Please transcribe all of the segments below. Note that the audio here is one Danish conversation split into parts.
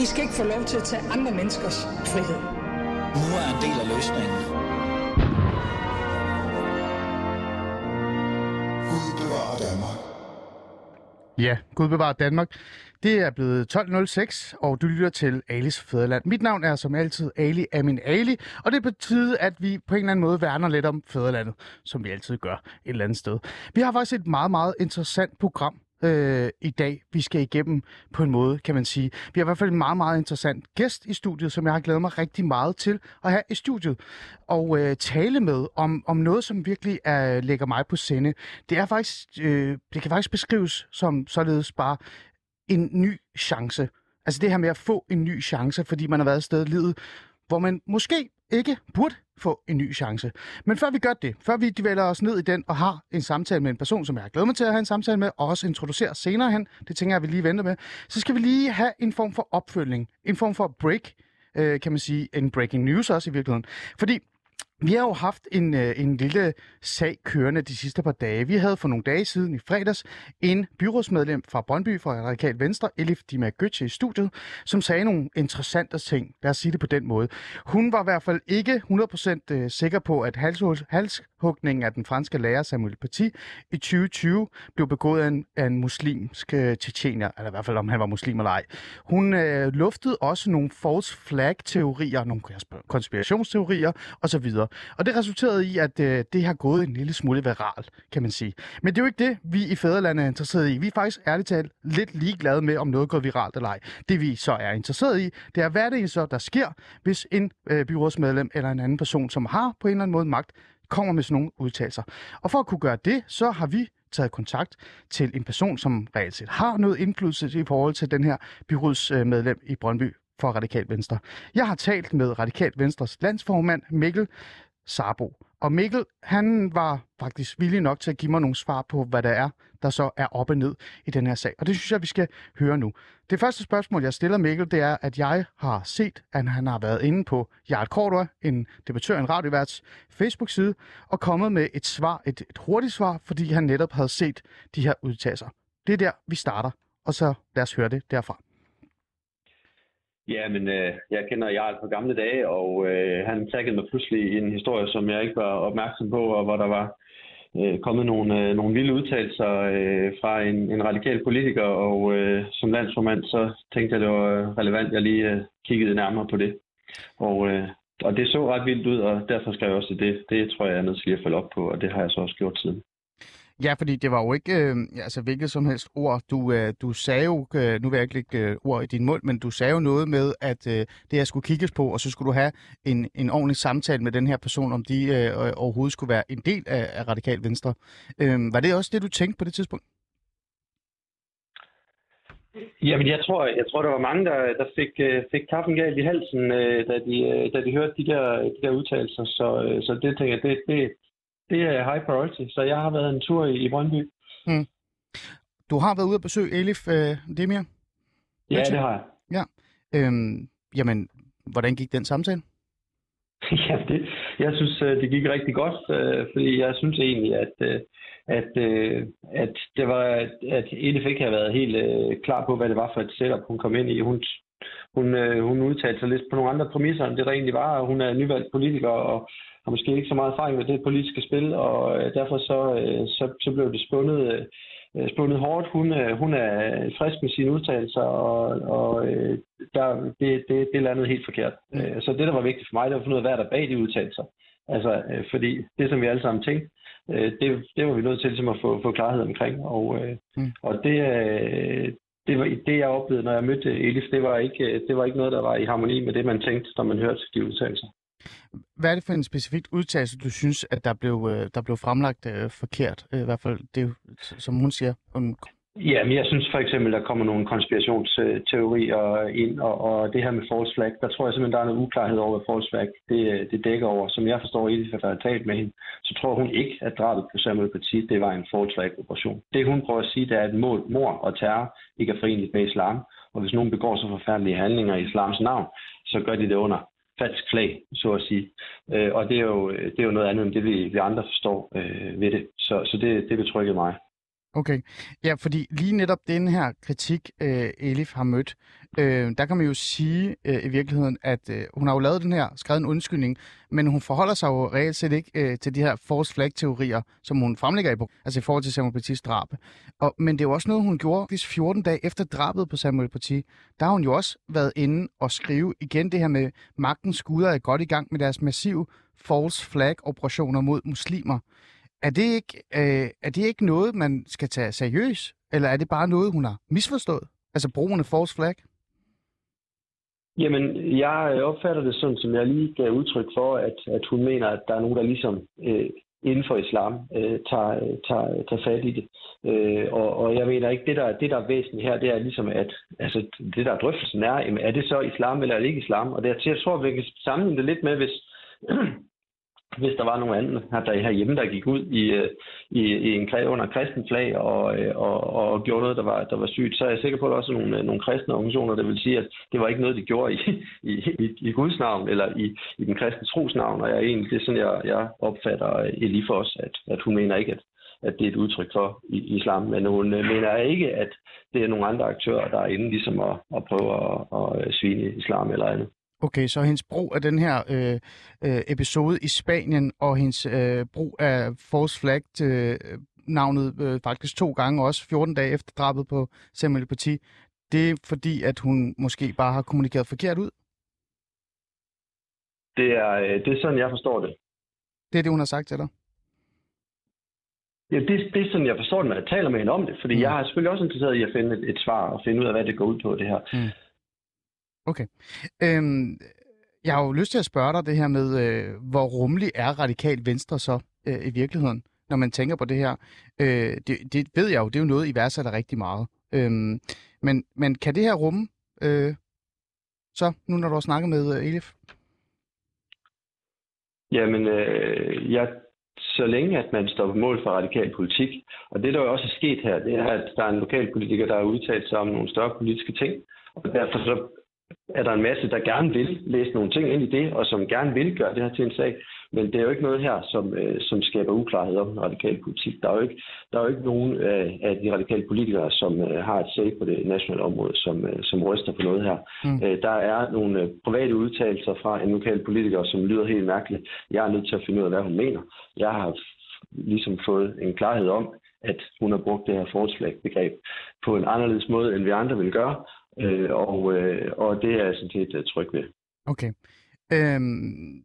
I skal ikke få lov til at tage andre menneskers frihed. Nu er en del af løsningen. Gud bevarer Danmark. Ja, Gud bevarer Danmark. Det er blevet 12.06, og du lytter til Alis Fæderland. Mit navn er som altid Ali Amin Ali, og det betyder, at vi på en eller anden måde værner lidt om Fæderlandet, som vi altid gør et eller andet sted. Vi har faktisk et meget, meget interessant program øh, i dag, vi skal igennem på en måde, kan man sige. Vi har i hvert fald en meget, meget interessant gæst i studiet, som jeg har glædet mig rigtig meget til at have i studiet og øh, tale med om, om noget, som virkelig er, lægger mig på sinde. Det er faktisk, øh, det kan faktisk beskrives som således bare en ny chance. Altså det her med at få en ny chance, fordi man har været et sted i livet, hvor man måske ikke burde få en ny chance. Men før vi gør det, før vi dvæler os ned i den og har en samtale med en person, som jeg har glædet mig til at have en samtale med, og også introducere senere hen, det tænker jeg, vi lige venter med, så skal vi lige have en form for opfølgning, en form for break, øh, kan man sige, en breaking news også i virkeligheden. Fordi vi har jo haft en, øh, en lille sag kørende de sidste par dage. Vi havde for nogle dage siden i fredags en byrådsmedlem fra Brøndby fra Radikal Venstre, Elif Dima Götze, i studiet, som sagde nogle interessante ting. Lad os sige det på den måde. Hun var i hvert fald ikke 100% øh, sikker på, at hals, halshugningen af den franske lærer Samuel Paty i 2020 blev begået af en, af en muslimsk øh, tjetjenier, eller i hvert fald om han var muslim eller ej. Hun øh, luftede også nogle false flag-teorier, nogle konspirationsteorier osv. Og det resulterede i, at øh, det har gået en lille smule viralt, kan man sige. Men det er jo ikke det, vi i Fæderlandet er interesseret i. Vi er faktisk ærligt talt lidt ligeglade med, om noget går viralt eller ej. Det vi så er interesseret i, det er, hvad det er så, der sker, hvis en øh, byrådsmedlem eller en anden person, som har på en eller anden måde magt, kommer med sådan nogle udtalelser. Og for at kunne gøre det, så har vi taget kontakt til en person, som reelt set har noget indflydelse i forhold til den her byrådsmedlem i Brøndby for Radikal Venstre. Jeg har talt med Radikal Venstres landsformand Mikkel Sabo. Og Mikkel, han var faktisk villig nok til at give mig nogle svar på, hvad der er, der så er op og ned i den her sag. Og det synes jeg, vi skal høre nu. Det første spørgsmål, jeg stiller Mikkel, det er, at jeg har set, at han har været inde på Jart Cordua, en debattør, en radioværts Facebook-side, og kommet med et svar, et, et hurtigt svar, fordi han netop havde set de her udtalelser. Det er der, vi starter, og så lad os høre det derfra. Ja, men øh, jeg kender Jarl fra gamle dage, og øh, han taggede mig pludselig i en historie, som jeg ikke var opmærksom på, og hvor der var øh, kommet nogle, øh, nogle vilde udtalelser øh, fra en, en radikal politiker, og øh, som landsformand, så tænkte jeg, det var øh, relevant, at jeg lige øh, kiggede nærmere på det. Og, øh, og det så ret vildt ud, og derfor skrev jeg også det. Det tror jeg, jeg er nødt til at følge op på, og det har jeg så også gjort siden. Ja, fordi det var jo ikke øh, altså hvilket som helst ord. Du, øh, du sagde jo, øh, nu vil jeg ikke lægge øh, ord i din mund, men du sagde jo noget med, at øh, det her skulle kigges på, og så skulle du have en, en ordentlig samtale med den her person, om de øh, overhovedet skulle være en del af, af Radikal Venstre. Øh, var det også det, du tænkte på det tidspunkt? Jamen, jeg tror, jeg tror, der var mange, der, der fik, øh, fik kaffen galt i halsen, øh, da de, øh, da de hørte de der, de der udtalelser. Så, øh, så det tænker jeg, det, det, det er high priority. Så jeg har været en tur i, i Brøndby. Mm. Du har været ude at besøge Elif øh, Demir? Ja, det har jeg. Ja. Øhm, jamen, hvordan gik den samtale? ja, det, jeg synes, øh, det gik rigtig godt, øh, fordi jeg synes egentlig, at, øh, at, at det var, at Elif ikke havde været helt klar på, hvad det var for et setup, hun kom ind i. Hun, hun, hun udtalte sig lidt på nogle andre præmisser, end det der egentlig var. Hun er nyvalgt politiker, og har måske ikke så meget erfaring med det politiske spil, og øh, derfor så, øh, så, så blev det spundet, øh, spundet hårdt. Hun, hun er frisk med sine udtalelser, og, og der, det, det, det landede helt forkert. Mm. Så det, der var vigtigt for mig, det var at finde ud af, hvad er der bag de udtalelser. Altså, fordi det, som vi alle sammen tænkte, det, det var vi nødt til ligesom at få, få klarhed omkring. Og, mm. og det, det, var, det, jeg oplevede, når jeg mødte Elif, det var, ikke, det var ikke noget, der var i harmoni med det, man tænkte, når man hørte de udtalelser. Hvad er det for en specifik udtalelse, du synes, at der blev, øh, der blev fremlagt øh, forkert? Øh, I hvert fald det, som hun siger. Hun... Ja, men jeg synes for eksempel, der kommer nogle konspirationsteorier ind, og, og det her med false flag, der tror jeg simpelthen, der er noget uklarhed over, hvad false flag det, det dækker over. Som jeg forstår i det, der har talt med hende, så tror hun ikke, at drabet på Samuel Paty, det var en false flag operation. Det hun prøver at sige, det er, at mål, mor og terror ikke er forenligt med islam, og hvis nogen begår så forfærdelige handlinger i islams navn, så gør de det under falsk flag, så at sige. Øh, og det er, jo, det er jo noget andet end det, vi, vi andre forstår øh, ved det. Så, så det, det betrykkede mig. Okay. Ja, fordi lige netop den her kritik, øh, Elif har mødt, øh, der kan man jo sige øh, i virkeligheden, at øh, hun har jo lavet den her, skrevet en undskyldning, men hun forholder sig jo reelt set ikke øh, til de her false flag-teorier, som hun fremlægger i bog, altså i forhold til Samuel Patis drab. Og, men det er jo også noget, hun gjorde hvis 14 dage efter drabet på Samuel Paty. Der har hun jo også været inde og skrive igen det her med, magtens skuder er godt i gang med deres massive false flag-operationer mod muslimer. Er det, ikke, øh, er det ikke noget, man skal tage seriøst? Eller er det bare noget, hun har misforstået? Altså brugen af false flag? Jamen, jeg opfatter det sådan, som jeg lige gav udtryk for, at, at hun mener, at der er nogen, der ligesom øh, inden for islam øh, tager, tager, tager fat i det. Øh, og, og jeg mener ikke, det der, det der er væsentligt her, det er ligesom, at altså, det der drøftelsen er, jamen, er det så islam eller er det ikke islam? Og det, jeg tror, at vi kan sammenligne det lidt med, hvis, hvis der var nogen anden der herhjemme, der gik ud i, øh, i, i en under kristen flag øh, og, og, og gjorde noget, der var, der var sygt, så er jeg sikker på, at der også er nogle, øh, nogle kristne organisationer, der vil sige, at det var ikke noget, de gjorde i, i, i, i Guds navn eller i, i den kristne tros navn. Og jeg er egentlig, det er sådan, jeg, jeg opfatter lige for os, at, at hun mener ikke, at, at det er et udtryk for islam, men hun mener ikke, at det er nogle andre aktører, der er inde ligesom at, at prøve at, at svine islam eller andet. Okay, så hendes brug af den her øh, øh, episode i Spanien og hendes øh, brug af false flag øh, navnet øh, faktisk to gange også 14 dage efter drabet på Samuel Paty, det er fordi, at hun måske bare har kommunikeret forkert ud? Det er, øh, det er sådan, jeg forstår det. Det er det, hun har sagt til dig? Ja, det, det er sådan, jeg forstår det, når jeg taler med hende om det. Fordi mm. jeg er selvfølgelig også interesseret i at finde et, et svar og finde ud af, hvad det går ud på, det her. Mm. Okay. Øhm, jeg har jo lyst til at spørge dig det her med, øh, hvor rummelig er radikal venstre så øh, i virkeligheden, når man tænker på det her. Øh, det, det ved jeg jo, det er jo noget, I værdsætter rigtig meget. Øhm, men, men kan det her rumme, øh, så nu når du har snakket med øh, Elif? Jamen, øh, jeg så længe at man står på mål for radikal politik. Og det, der jo også er sket her, det er, at der er en lokalpolitiker, der har udtalt sig om nogle større politiske ting. Og derfor så er der en masse, der gerne vil læse nogle ting ind i det, og som gerne vil gøre det her til en sag. Men det er jo ikke noget her, som, øh, som skaber uklarhed om den radikale politik. Der er jo ikke, der er jo ikke nogen øh, af de radikale politikere, som øh, har et sag på det nationale område, som, øh, som ryster på noget her. Mm. Øh, der er nogle øh, private udtalelser fra en lokal politiker, som lyder helt mærkeligt. Jeg er nødt til at finde ud af, hvad hun mener. Jeg har ligesom fået en klarhed om, at hun har brugt det her forslagsbegreb på en anderledes måde, end vi andre vil gøre, Øh, og, øh, og det er jeg sådan set øh, tryg ved. Okay. Øhm,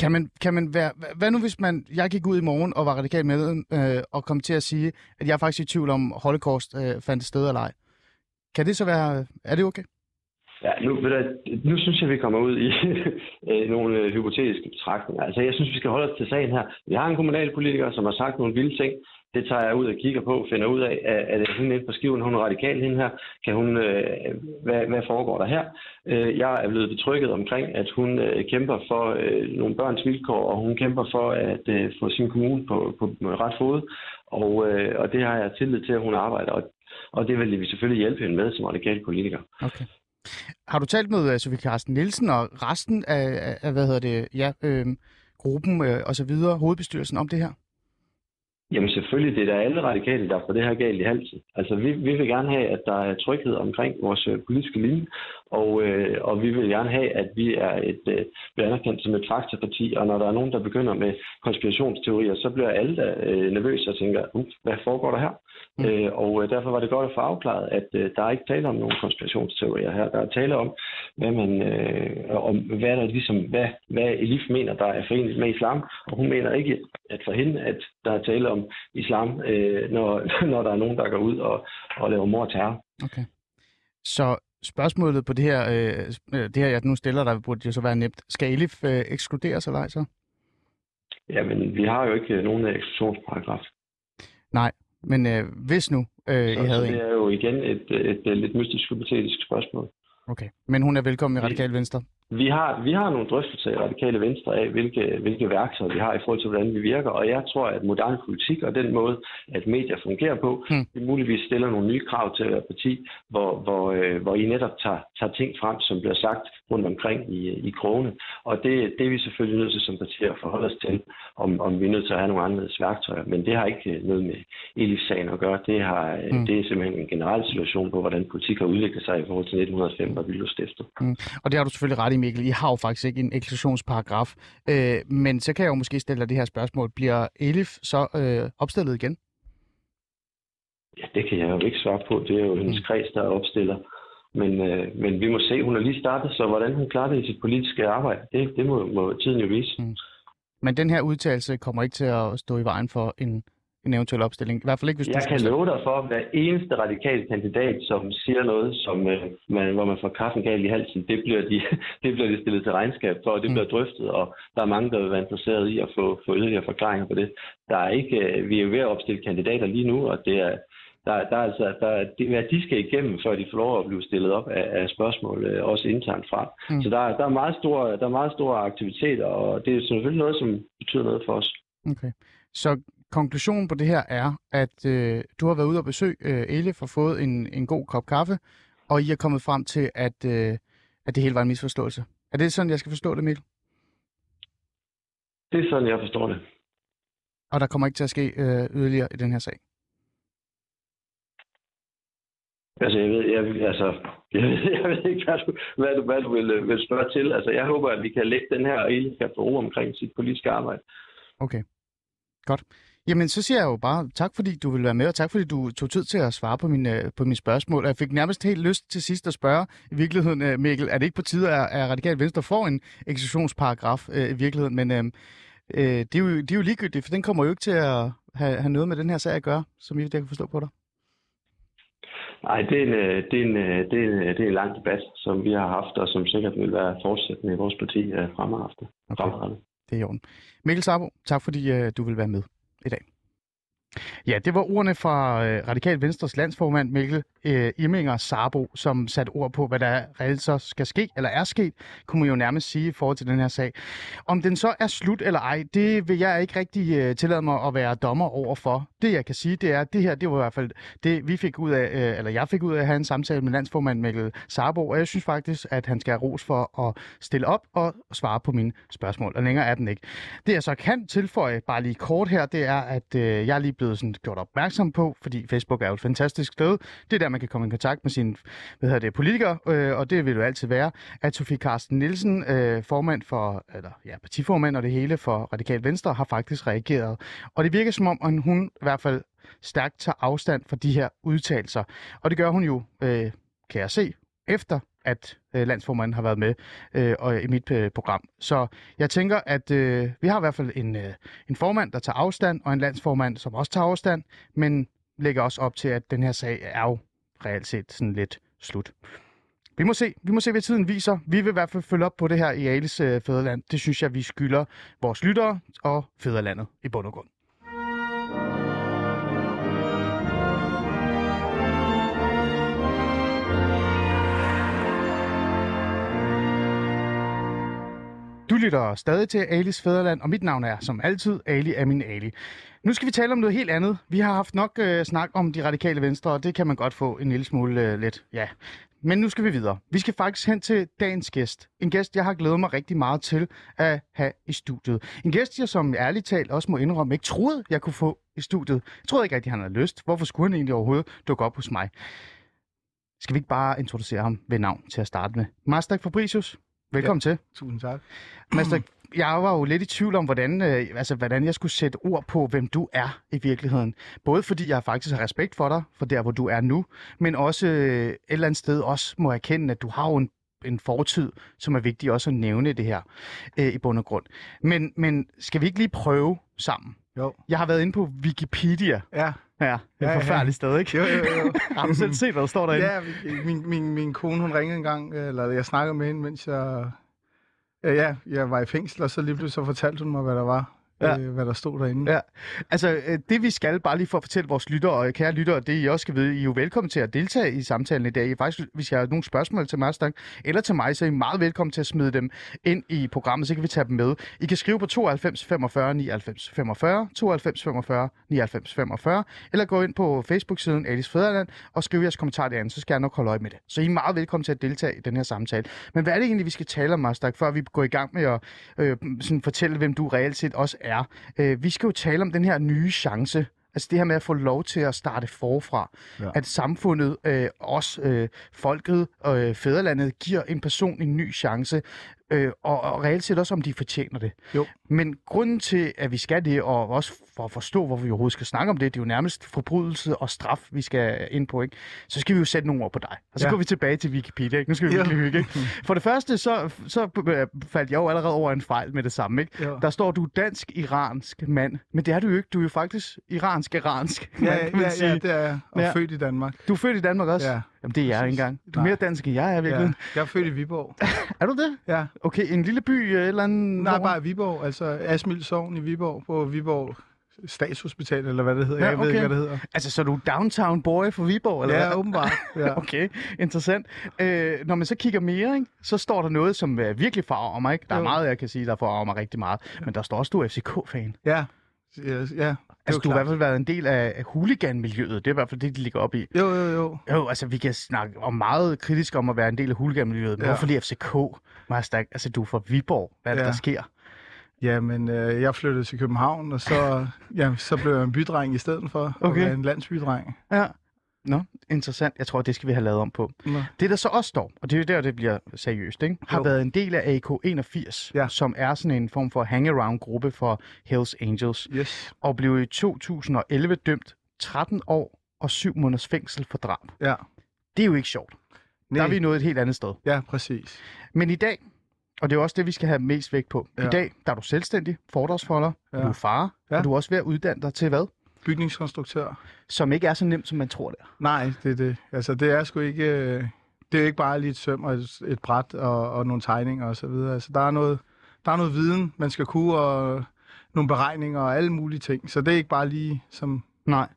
kan man, kan man være, hvad nu hvis man, jeg gik ud i morgen og var radikal med øh, og kom til at sige, at jeg er faktisk i tvivl om holocaust øh, fandt sted eller ej. Kan det så være, er det okay? Ja, nu, du, nu synes jeg, vi kommer ud i øh, nogle øh, hypotetiske betragtninger. Altså, jeg synes, vi skal holde os til sagen her. Vi har en kommunalpolitiker, som har sagt nogle vilde ting, det tager jeg ud og kigger på, finder ud af, at, det hende inde på skiven, hun er radikal hende her. Kan hun, øh, hvad, hvad foregår der her? Øh, jeg er blevet betrykket omkring, at hun øh, kæmper for øh, nogle børns vilkår, og hun kæmper for at øh, få sin kommune på, på ret fod. Og, øh, og det har jeg tillid til, at hun arbejder, og, og det vil vi selvfølgelig hjælpe hende med som radikal politiker. Okay. Har du talt med uh, Sofie Carsten Nielsen og resten af, af hvad hedder det, ja, øh, gruppen øh, og så videre, hovedbestyrelsen om det her? Jamen selvfølgelig, det er der alle radikale, der får det her galt i halsen. Altså vi, vi vil gerne have, at der er tryghed omkring vores øh, politiske linje, og, øh, og vi vil gerne have, at vi er et, øh, bliver anerkendt som et faktaparti, og når der er nogen, der begynder med konspirationsteorier, så bliver alle der, øh, nervøse og tænker, uh, hvad foregår der her? Mm. Øh, og øh, derfor var det godt at få afklaret, at øh, der er ikke tale om nogen konspirationsteorier her. Der er tale om, hvad man, øh, om hvad der ligesom, hvad, hvad Elif mener, der er forenet med islam, og hun mener ikke, at for hende, at der er tale om islam, øh, når, når der er nogen, der går ud og, og laver mor og terror. Okay. Så spørgsmålet på det her, øh, øh, det her, jeg nu stiller dig, burde jo så være nemt. Skal Elif øh, ekskluderes eller ej så? Jamen, vi har jo ikke nogen eksklusionsparagraf. Nej, men øh, hvis nu øh, så, I havde så det er jo igen et, et, et, et lidt mystisk hypotetisk spørgsmål. Okay, men hun er velkommen i Radikal Venstre. Vi har, vi har nogle drøftelser i radikale venstre af, hvilke, hvilke værktøjer vi har i forhold til, hvordan vi virker. Og jeg tror, at moderne politik og den måde, at medier fungerer på, Hmm. det muligvis stiller nogle nye krav til at parti, hvor, hvor, øh, hvor I netop tager, tager ting frem, som bliver sagt rundt omkring i, i krogene. Og det, det er vi selvfølgelig nødt til som parti at forholde os til, om, om vi er nødt til at have nogle anderledes værktøjer. Men det har ikke øh, noget med Elif-sagen at gøre. Det, har, Hmm. mm. det er simpelthen en generel situation på, hvordan politik har udviklet sig i forhold til 1905, hvor vi blev stiftet. Og det har du selvfølgelig ret i, Mikkel. I har jo faktisk ikke en eksklusionsparagraf. Øh, men så kan jeg jo måske stille dig det her spørgsmål. Bliver Elif så øh, opstillet igen? Ja, det kan jeg jo ikke svare på. Det er jo hendes kreds, der opstiller. Men, øh, men vi må se, hun har lige startet, så hvordan hun klarer det i sit politiske arbejde, det, det må, må tiden jo vise. Men den her udtalelse kommer ikke til at stå i vejen for en, en eventuel opstilling. I hvert fald ikke, hvis Jeg du kan love dig for, at hver eneste radikal kandidat, som siger noget, som, øh, man, hvor man får kaffen galt i halsen, det bliver, de, det bliver de stillet til regnskab for, og det Mm. bliver drøftet, og der er mange, der vil være interesseret i at få, få yderligere forklaringer på det. Der er ikke, øh, vi er jo ved at opstille kandidater lige nu, og det er, der, der er altså, der, er- det, hvad de skal igennem, før de får lov at blive stillet op af, af spørgsmål, øh, også internt fra. Mm. Så der, er- der, er meget store, der er meget store aktiviteter, og det er selvfølgelig noget, som betyder noget for os. Okay. Så konklusionen på det her er, at øh, du har været ude og besøge øh, Elif og fået en, en god kop kaffe, og I er kommet frem til, at, øh, at det hele var en misforståelse. Er det sådan, jeg skal forstå det, Mikkel? Det er sådan, jeg forstår det. Og der kommer ikke til at ske øh, yderligere i den her sag? Altså, jeg ved, jeg, altså, jeg, ved, jeg ved ikke, hvad du, hvad du, hvad du vil, øh, vil spørge til. Altså, jeg håber, at vi kan lægge den her, og Eli kan få ro omkring sit politiske arbejde. Okay. Godt. Jamen, så siger jeg jo bare tak, fordi du vil være med, og tak, fordi du tog tid til at svare på mine, på mine spørgsmål. Og Jeg fik nærmest helt lyst til sidst at spørge, i virkeligheden, øh, Mikkel, er det ikke på tide, at, at Radikal Venstre får en eksklusionsparagraf øh, i virkeligheden? Men øh, øh, det, er jo, det er jo ligegyldigt, for den kommer jo ikke til at have, have noget med den her sag at gøre, som jeg kan forstå på dig. Nej, det er, en, øh, det, er en, øh, det, er en, det er en lang debat, som vi har haft, og som sikkert vil være fortsættende i vores parti øh, fremadrettet. Okay. Det er i orden. Mikkel Sabo, tak fordi øh, du vil være med i dag. Ja, det var ordene fra øh, Radikal Venstres landsformand Mikkel øh, Imminger Sarbo, som satte ord på, hvad der reelt så skal ske, eller er sket, kunne man jo nærmest sige i forhold til den her sag. Om den så er slut eller ej, det vil jeg ikke rigtig øh, tillade mig at være dommer over for. Det jeg kan sige, det er, at det her, det var i hvert fald det, vi fik ud af, øh, eller jeg fik ud af at have en samtale med landsformand Mikkel Sarbo, og jeg synes faktisk, at han skal have ros for at stille op og svare på mine spørgsmål, og længere er den ikke. Det jeg så kan tilføje, bare lige kort her, det er, at øh, jeg lige blevet sådan gjort opmærksom på, fordi Facebook er jo et fantastisk sted. Det er der, man kan komme i kontakt med sine hvad hedder det, politikere, øh, og det vil jo altid være, at Sofie Carsten Nielsen, øh, formand for, eller ja, partiformand og det hele for Radikal Venstre, har faktisk reageret. Og det virker som om, at hun i hvert fald stærkt tager afstand fra de her udtalelser. Og det gør hun jo, øh, kan jeg se, efter at øh, landsformanden har været med øh, og i mit øh, program. Så jeg tænker, at øh, vi har i hvert fald en, øh, en formand, der tager afstand, og en landsformand, som også tager afstand, men lægger også op til, at den her sag er jo reelt set sådan lidt slut. Vi må se, vi må se, hvad tiden viser. Vi vil i hvert fald følge op på det her i Ales øh, Fæderland. Det synes jeg, vi skylder vores lyttere og Fæderlandet i bund og grund. Du lytter stadig til Alis Fæderland, og mit navn er som altid Ali Amin Ali. Nu skal vi tale om noget helt andet. Vi har haft nok øh, snak om de radikale venstre, og det kan man godt få en lille smule øh, let. Ja. Men nu skal vi videre. Vi skal faktisk hen til dagens gæst. En gæst, jeg har glædet mig rigtig meget til at have i studiet. En gæst, jeg som ærligt talt også må indrømme, ikke troede, jeg kunne få i studiet. Jeg troede ikke rigtig, han havde lyst. Hvorfor skulle han egentlig overhovedet dukke op hos mig? Skal vi ikke bare introducere ham ved navn til at starte med? Mastak Fabricius, velkommen ja. til. Tusind tak. Master, jeg var jo lidt i tvivl om, hvordan, øh, altså, hvordan jeg skulle sætte ord på, hvem du er i virkeligheden. Både fordi jeg faktisk har respekt for dig, for der, hvor du er nu, men også øh, et eller andet sted også må erkende, at du har jo en, en fortid, som er vigtig også at nævne det her øh, i bund og grund. Men, men skal vi ikke lige prøve sammen? Jo. Jeg har været inde på Wikipedia. Ja. Ja, et Ja, ja. forfærdeligt sted, ikke? Jo, jo, jo. har du selv set, hvad der står derinde? ja, min, min, min kone, hun ringede en gang, eller jeg snakkede med hende, mens jeg... Ja, ja, jeg var i fængsel, og så lige pludselig så fortalte hun mig, hvad der var Ja. øh, hvad der stod derinde. Ja, altså øh, det vi skal, bare lige for at fortælle vores lyttere og kære lyttere, det I også skal vide, I er jo velkommen til at deltage i samtalen i dag. I faktisk, hvis jeg har nogle spørgsmål til Mustang eller til mig, så er I meget velkommen til at smide dem ind i programmet, så kan vi tage dem med. I kan skrive på 92 45 99 45, 92 45 99 45, eller gå ind på Facebook-siden Alice Fæderland og skrive jeres kommentar derinde, så skal jeg nok holde øje med det. Så I er meget velkommen til at deltage i den her samtale. Men hvad er det egentlig, vi skal tale om, Mustang, før vi går i gang med at øh, sådan fortælle, hvem du reelt set også er? Øh, vi skal jo tale om den her nye chance. Altså det her med at få lov til at starte forfra. Ja. At samfundet, øh, os, øh, folket og øh, fædrelandet, giver en person en ny chance. Øh, og, og reelt set også, om de fortjener det. Jo. Men grunden til, at vi skal det, og også for at forstå, hvorfor vi overhovedet skal snakke om det, det er jo nærmest forbrydelse og straf, vi skal ind på, ikke? Så skal vi jo sætte nogle ord på dig. Og så ja. Går vi tilbage til Wikipedia, ikke? Nu skal vi virkelig hygge, ikke? For det første, så, så øh, faldt jeg jo allerede over en fejl med det samme, ikke? Jo. Der står, du dansk-iransk mand. Men det er du jo ikke. Du er jo faktisk iransk-iransk Ja, mand, kan man ja, sige. ja, det er jeg. Og ja. født i Danmark. Du er født i Danmark også? Ja. Jamen, det er jeg ikke engang. Du er mere dansk, end jeg er virkelig. Ja. Jeg er født i Viborg. Er du det? Ja. Okay, en lille by øh, eller anden... Nej, hvor- bare Viborg. Altså Asmild Sogn i Viborg. På Viborg Statshospital, eller hvad det hedder. Ja, Jeg ved okay. ikke, hvad det hedder. Altså, så er du downtown boy for Viborg, eller Ja, hvad? åbenbart. Ja. Okay, interessant. Øh, når man så kigger mere, ikke, så står der noget, som øh, virkelig farver mig. Ikke? Der er Jo. meget, jeg kan sige, der farver mig rigtig meget. Men der står også, du er FCK-fan. Ja. Ja, Altså, du har i hvert fald været en del af hooligan-miljøet. Det er i hvert fald det, de ligger op i. Jo, jo, jo. Jo, altså, vi kan snakke om meget kritisk om at være en del af hooligan-miljøet. Men Ja. hvorfor lige FCK? Master, altså, du er fra Viborg. Hvad er det, Ja. der sker? Jamen, øh, jeg flyttede til København, og så, ja, så blev jeg en bydreng i stedet for Okay. være en landsbydreng. Ja. Nå, interessant. Jeg tror, det skal vi have lavet om på. Nå. Det, der så også står, og det er der, det bliver seriøst, ikke? har Jo. været en del af AK81, Ja. som er sådan en form for hangaround-gruppe for Hells Angels, Yes. og blev i 2011 dømt 13 år og 7 måneders fængsel for drab. Ja. Det er jo ikke sjovt. Der er vi nået et helt andet sted. Ja, præcis. Men i dag, og det er også det, vi skal have mest vægt på. Ja. I dag, der er du selvstændig, foredragsfolder, ja. Du er far. Ja. og du er også ved at uddanne dig til hvad? Bygningskonstruktør. Som ikke er så nemt, som man tror det er. Nej, det er det. Altså, det er sgu ikke... øh, Det er ikke bare lige et søm og et, et bræt og, og nogle tegninger og så videre. Altså, der er noget, der er noget viden, man skal kunne, og nogle beregninger og alle mulige ting. Så det er ikke bare lige som... Nej.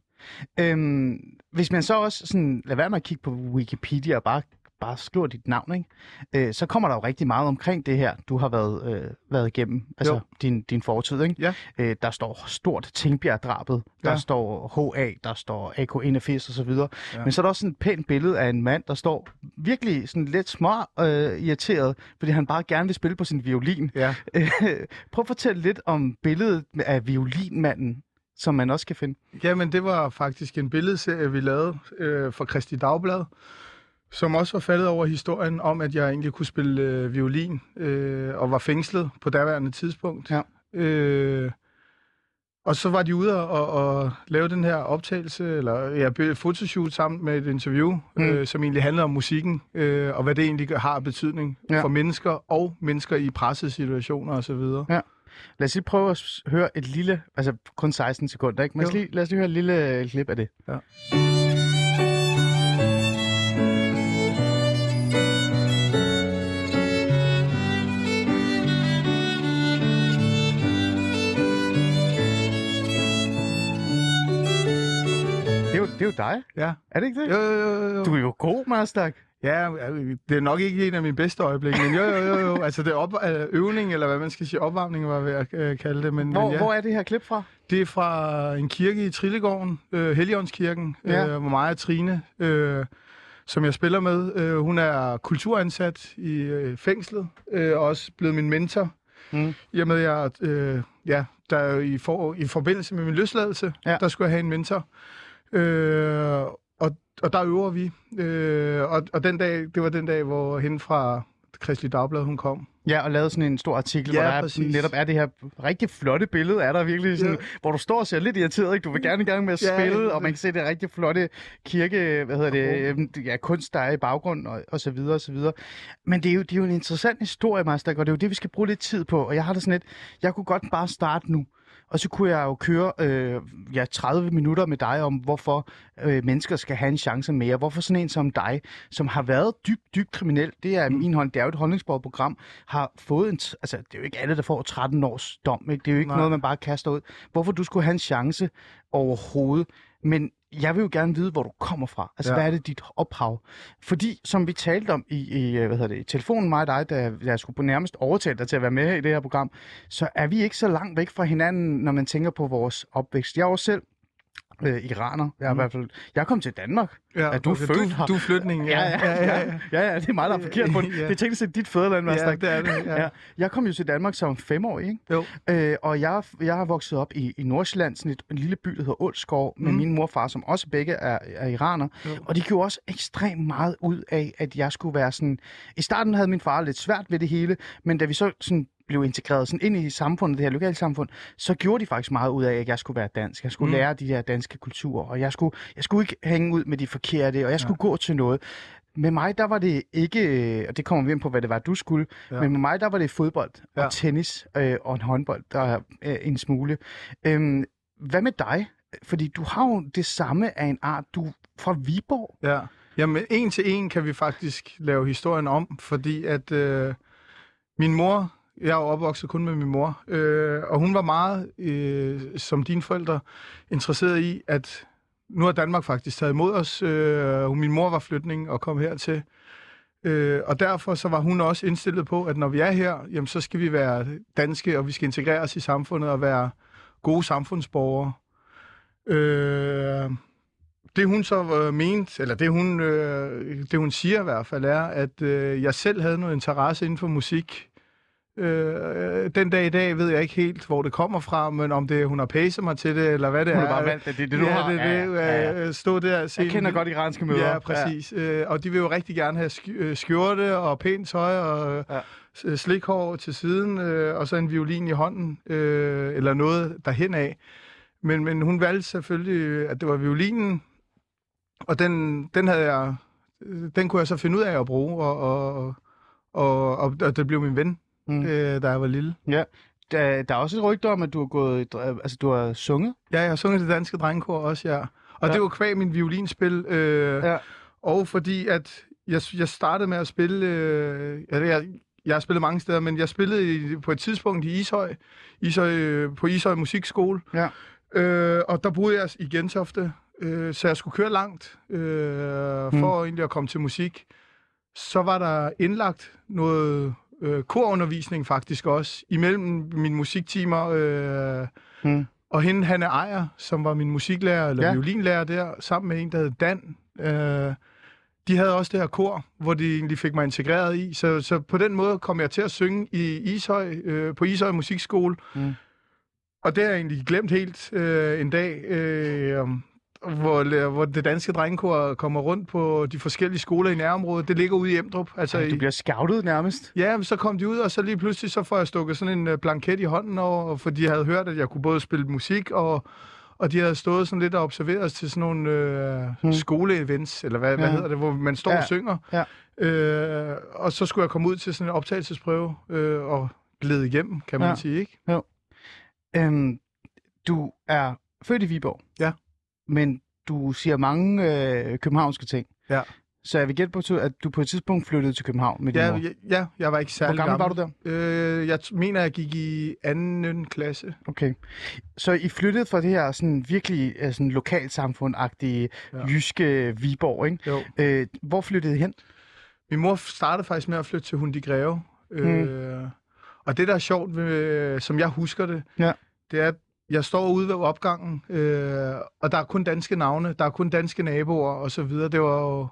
Øhm, hvis man så også sådan, lad være med at kigge på Wikipedia og bare, bare skriver dit navn, ikke? Øh, så kommer der jo rigtig meget omkring det her, du har været, øh, været igennem, altså Jo. din, din fortid. Ikke? Ja. Øh, der står stort Tingbjerg-drabet, der Ja. står HA, der står AK81 og så videre. Ja. Men så er der også sådan et pænt billede af en mand, der står virkelig sådan lidt små øh, irriteret, fordi han bare gerne vil spille på sin violin. Ja. Prøv at fortælle lidt om billedet af violinmanden, som man også kan finde. Jamen, det var faktisk en billedserie, vi lavede øh, for Kristi Dagblad, som også var faldet over historien om, at jeg egentlig kunne spille øh, violin øh, og var fængslet på daværende tidspunkt. Ja. Øh, og så var de ude og, og lave den her optagelse, eller ja, fotoshoot sammen med et interview, Mm. øh, som egentlig handler om musikken, øh, og hvad det egentlig har af betydning Ja. ja. for mennesker og mennesker i pressede situationer osv. Lad os lige prøve at høre et lille, altså kun 16 sekunder, ikke? Men lad os Jo. lige, lad os lige høre et lille øh, klip af det. Ja. Det er jo, dig, Ja. er det ikke det? Jo, jo, jo, jo. Du er jo god, Marstak. Ja, det er nok ikke en af mine bedste øjeblikke, men jo, jo, jo, jo. Altså, det er op, øh, øvning, eller hvad man skal sige, opvarmning, var ved at øh, kalde det. Men, Hvor, men ja, hvor er det her klip fra? det er fra en kirke i Trillegården, øh, Helligåndskirken, Ja. øh, hvor mig og Trine, øh, som jeg spiller med, øh, hun er kulturansat i øh, fængslet, øh, og også blevet min mentor. Mm. I og med, jeg, øh, ja, der er i, for, i forbindelse med min løsladelse, ja. der skulle jeg have en mentor. Øh, og, og der øver vi. Øh, og, og den dag, det var den dag, hvor hende fra Kristelig Dagblad, hun kom. Ja, og lavet sådan en stor artikel, Ja, hvor der er, netop er det her rigtig flotte billede, er der virkelig sådan, Ja. hvor du står og ser lidt irriteret, ikke? Du vil gerne i gang med at Ja, spille, det- og man kan se det rigtig flotte kirke, hvad hedder det, øhm, ja, kunst, der er i baggrunden, og, og så videre, og så videre. Men det er jo, det er jo en interessant historie, Master, og det er jo det, vi skal bruge lidt tid på, og jeg har det sådan lidt, jeg kunne godt bare starte nu. Og så kunne jeg jo køre øh, ja, 30 minutter med dig om, hvorfor øh, mennesker skal have en chance mere. Hvorfor sådan en som dig, som har været dybt, dybt kriminel, det er mm. min hånd, det er jo et program, har fået en, altså det er jo ikke alle, der får 13 års dom, ikke? det er jo ikke. Nej. noget, man bare kaster ud. Hvorfor du skulle have en chance overhovedet, men jeg vil jo gerne vide, hvor du kommer fra. Altså, Ja. hvad er det dit ophav? Fordi, som vi talte om i, i øh, hvad hedder det, i telefonen, mig og dig, da jeg skulle på nærmest overtale dig til at være med i det her program, så er vi ikke så langt væk fra hinanden, når man tænker på vores opvækst. Jeg er også selv øh, iraner. Jeg er mm. i hvert fald... Jeg kom til Danmark. Ja, Er du okay, født du, her? du er flygtning, ja. ja, ja, ja, ja, ja, det er mig, der er forkert på det. Ja. Det er teknisk set dit fædreland, Ja, Vestak. det er det, ja. ja. Jeg kom jo til Danmark som femårig, ikke? Jo. Øh, og jeg, jeg har vokset op i, i Nordsjælland, sådan et, en lille by, der hedder Ålskov, med Mm. min mor og far, som også begge er, er iraner. Jo. Og de gjorde også ekstremt meget ud af, at jeg skulle være sådan... I starten havde min far lidt svært ved det hele, men da vi så sådan blev integreret sådan ind i samfundet, det her lokale samfund, så gjorde de faktisk meget ud af, at jeg skulle være dansk. Jeg skulle Mm. lære de her danske kulturer, og jeg skulle, jeg skulle ikke hænge ud med de forkerte, og jeg skulle ja. gå til noget. Med mig, der var det ikke, øh, og det kommer vi ind på, hvad det var, du skulle, Ja. men med mig, der var det fodbold og Ja. tennis øh, og en håndbold, der er øh, en smule. Øhm, hvad med dig? Fordi du har jo det samme af en art. Du er fra Viborg. Ja. Jamen, en til en kan vi faktisk lave historien om, fordi at øh, min mor, jeg er opvokset kun med min mor, øh, og hun var meget, øh, som dine forældre, interesseret i, at nu har Danmark faktisk taget imod os. Øh, min mor var flytning og kom hertil. Øh, og derfor så var hun også indstillet på, at når vi er her, jamen, så skal vi være danske, og vi skal integrere os i samfundet og være gode samfundsborgere. Øh, det hun så øh, mente, eller det hun, øh, det hun siger i hvert fald, er, at øh, jeg selv havde noget interesse inden for musik. Øh, den dag i dag ved jeg ikke helt, hvor det kommer fra, men om det hun har pacet mig til det, eller hvad det Du er. har bare valgt, det er det, du ja, har. det er det. Ja, ja, ja. øh, Stå der og se... Jeg kender en- godt iranske møder. Ja, præcis. Ja. Og de vil jo rigtig gerne have øh, skjorte og pænt tøj og Ja. ja. slikhår til siden, øh, og så en violin i hånden, øh, eller noget derhen af. Men, men hun valgte selvfølgelig, at det var violinen, og den, den havde jeg, øh, den kunne jeg så finde ud af at bruge, og, og, og, og, og det blev min ven, Mm. øh, da jeg var lille. Ja. Der, der er også et rygte om, at du har gået, altså du har sunget. Ja, jeg har sunget det danske drengekor også, ja. Og Ja. det var kvæg min violinspil, øh, Ja. og fordi at jeg, jeg startede med at spille, øh, jeg, jeg har spillet mange steder, men jeg spillede i, på et tidspunkt i Ishøj, Ishøj øh, på Ishøj Musikskole, Ja. øh, og der boede jeg i Gentofte, øh, så jeg skulle køre langt øh, for mm. egentlig at komme til musik. Så var der indlagt noget øh, korundervisning faktisk også, imellem mine musiktimer, øh, Mm. og hende, Hanne Ejer, som var min musiklærer, eller ja. violinlærer der, sammen med en, der hed Dan, øh, de havde også det her kor, hvor de egentlig fik mig integreret i. Så, så på den måde kom jeg til at synge i Ishøj, øh, på Ishøj Musikskole. Mm. Og det har jeg egentlig glemt helt øh, en dag, øh, hvor, hvor det danske drengekor kommer rundt på de forskellige skoler i nærområdet. Det ligger ude i Emdrup. Altså Ja, du bliver scoutet nærmest. Ja, så kom de ud, og så lige pludselig så får jeg stukket sådan en øh, blanket i hånden over, fordi jeg havde hørt, at jeg kunne både spille musik, og, og de havde stået sådan lidt og observeret os til sådan nogle øh, Hmm. skoleevents, eller hvad, ja. hvad Ja. hedder det, hvor man står Ja. og synger. Ja. Øh, og så skulle jeg komme ud til sådan en optagelsesprøve, øh, og glide igennem, kan man Ja. sige, ikke? Øhm, du er født i Viborg. Ja. Men du siger mange øh, københavnske ting. Ja. Så jeg vil gætte på, at du på et tidspunkt flyttede til København med din Ja, mor. ja, ja, jeg var ikke Hvor særlig gammel var du der? Øh, jeg mener, jeg gik i anden klasse. Okay. Så I flyttede fra det her sådan virkelig øh, sådan lokalsamfund-agtige ja. Jyske Viborg, ikke? Jo. Øh, hvor flyttede I hen? Min mor startede faktisk med at flytte til Hundi Greve. Øh, og det, der er sjovt, ved, som jeg husker det, Ja. det er, at jeg står ude ved opgangen, øh, og der er kun danske navne, der er kun danske naboer og så videre. Det var jo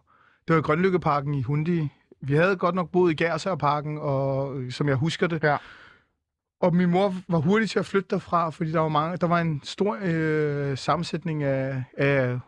det var i Grønlykkeparken i Hundi. Vi havde godt nok boet i Gærsærparken, og, som jeg husker det. Ja. Og min mor var hurtig til at flytte derfra, fordi der var, mange, der var en stor øh, sammensætning af, af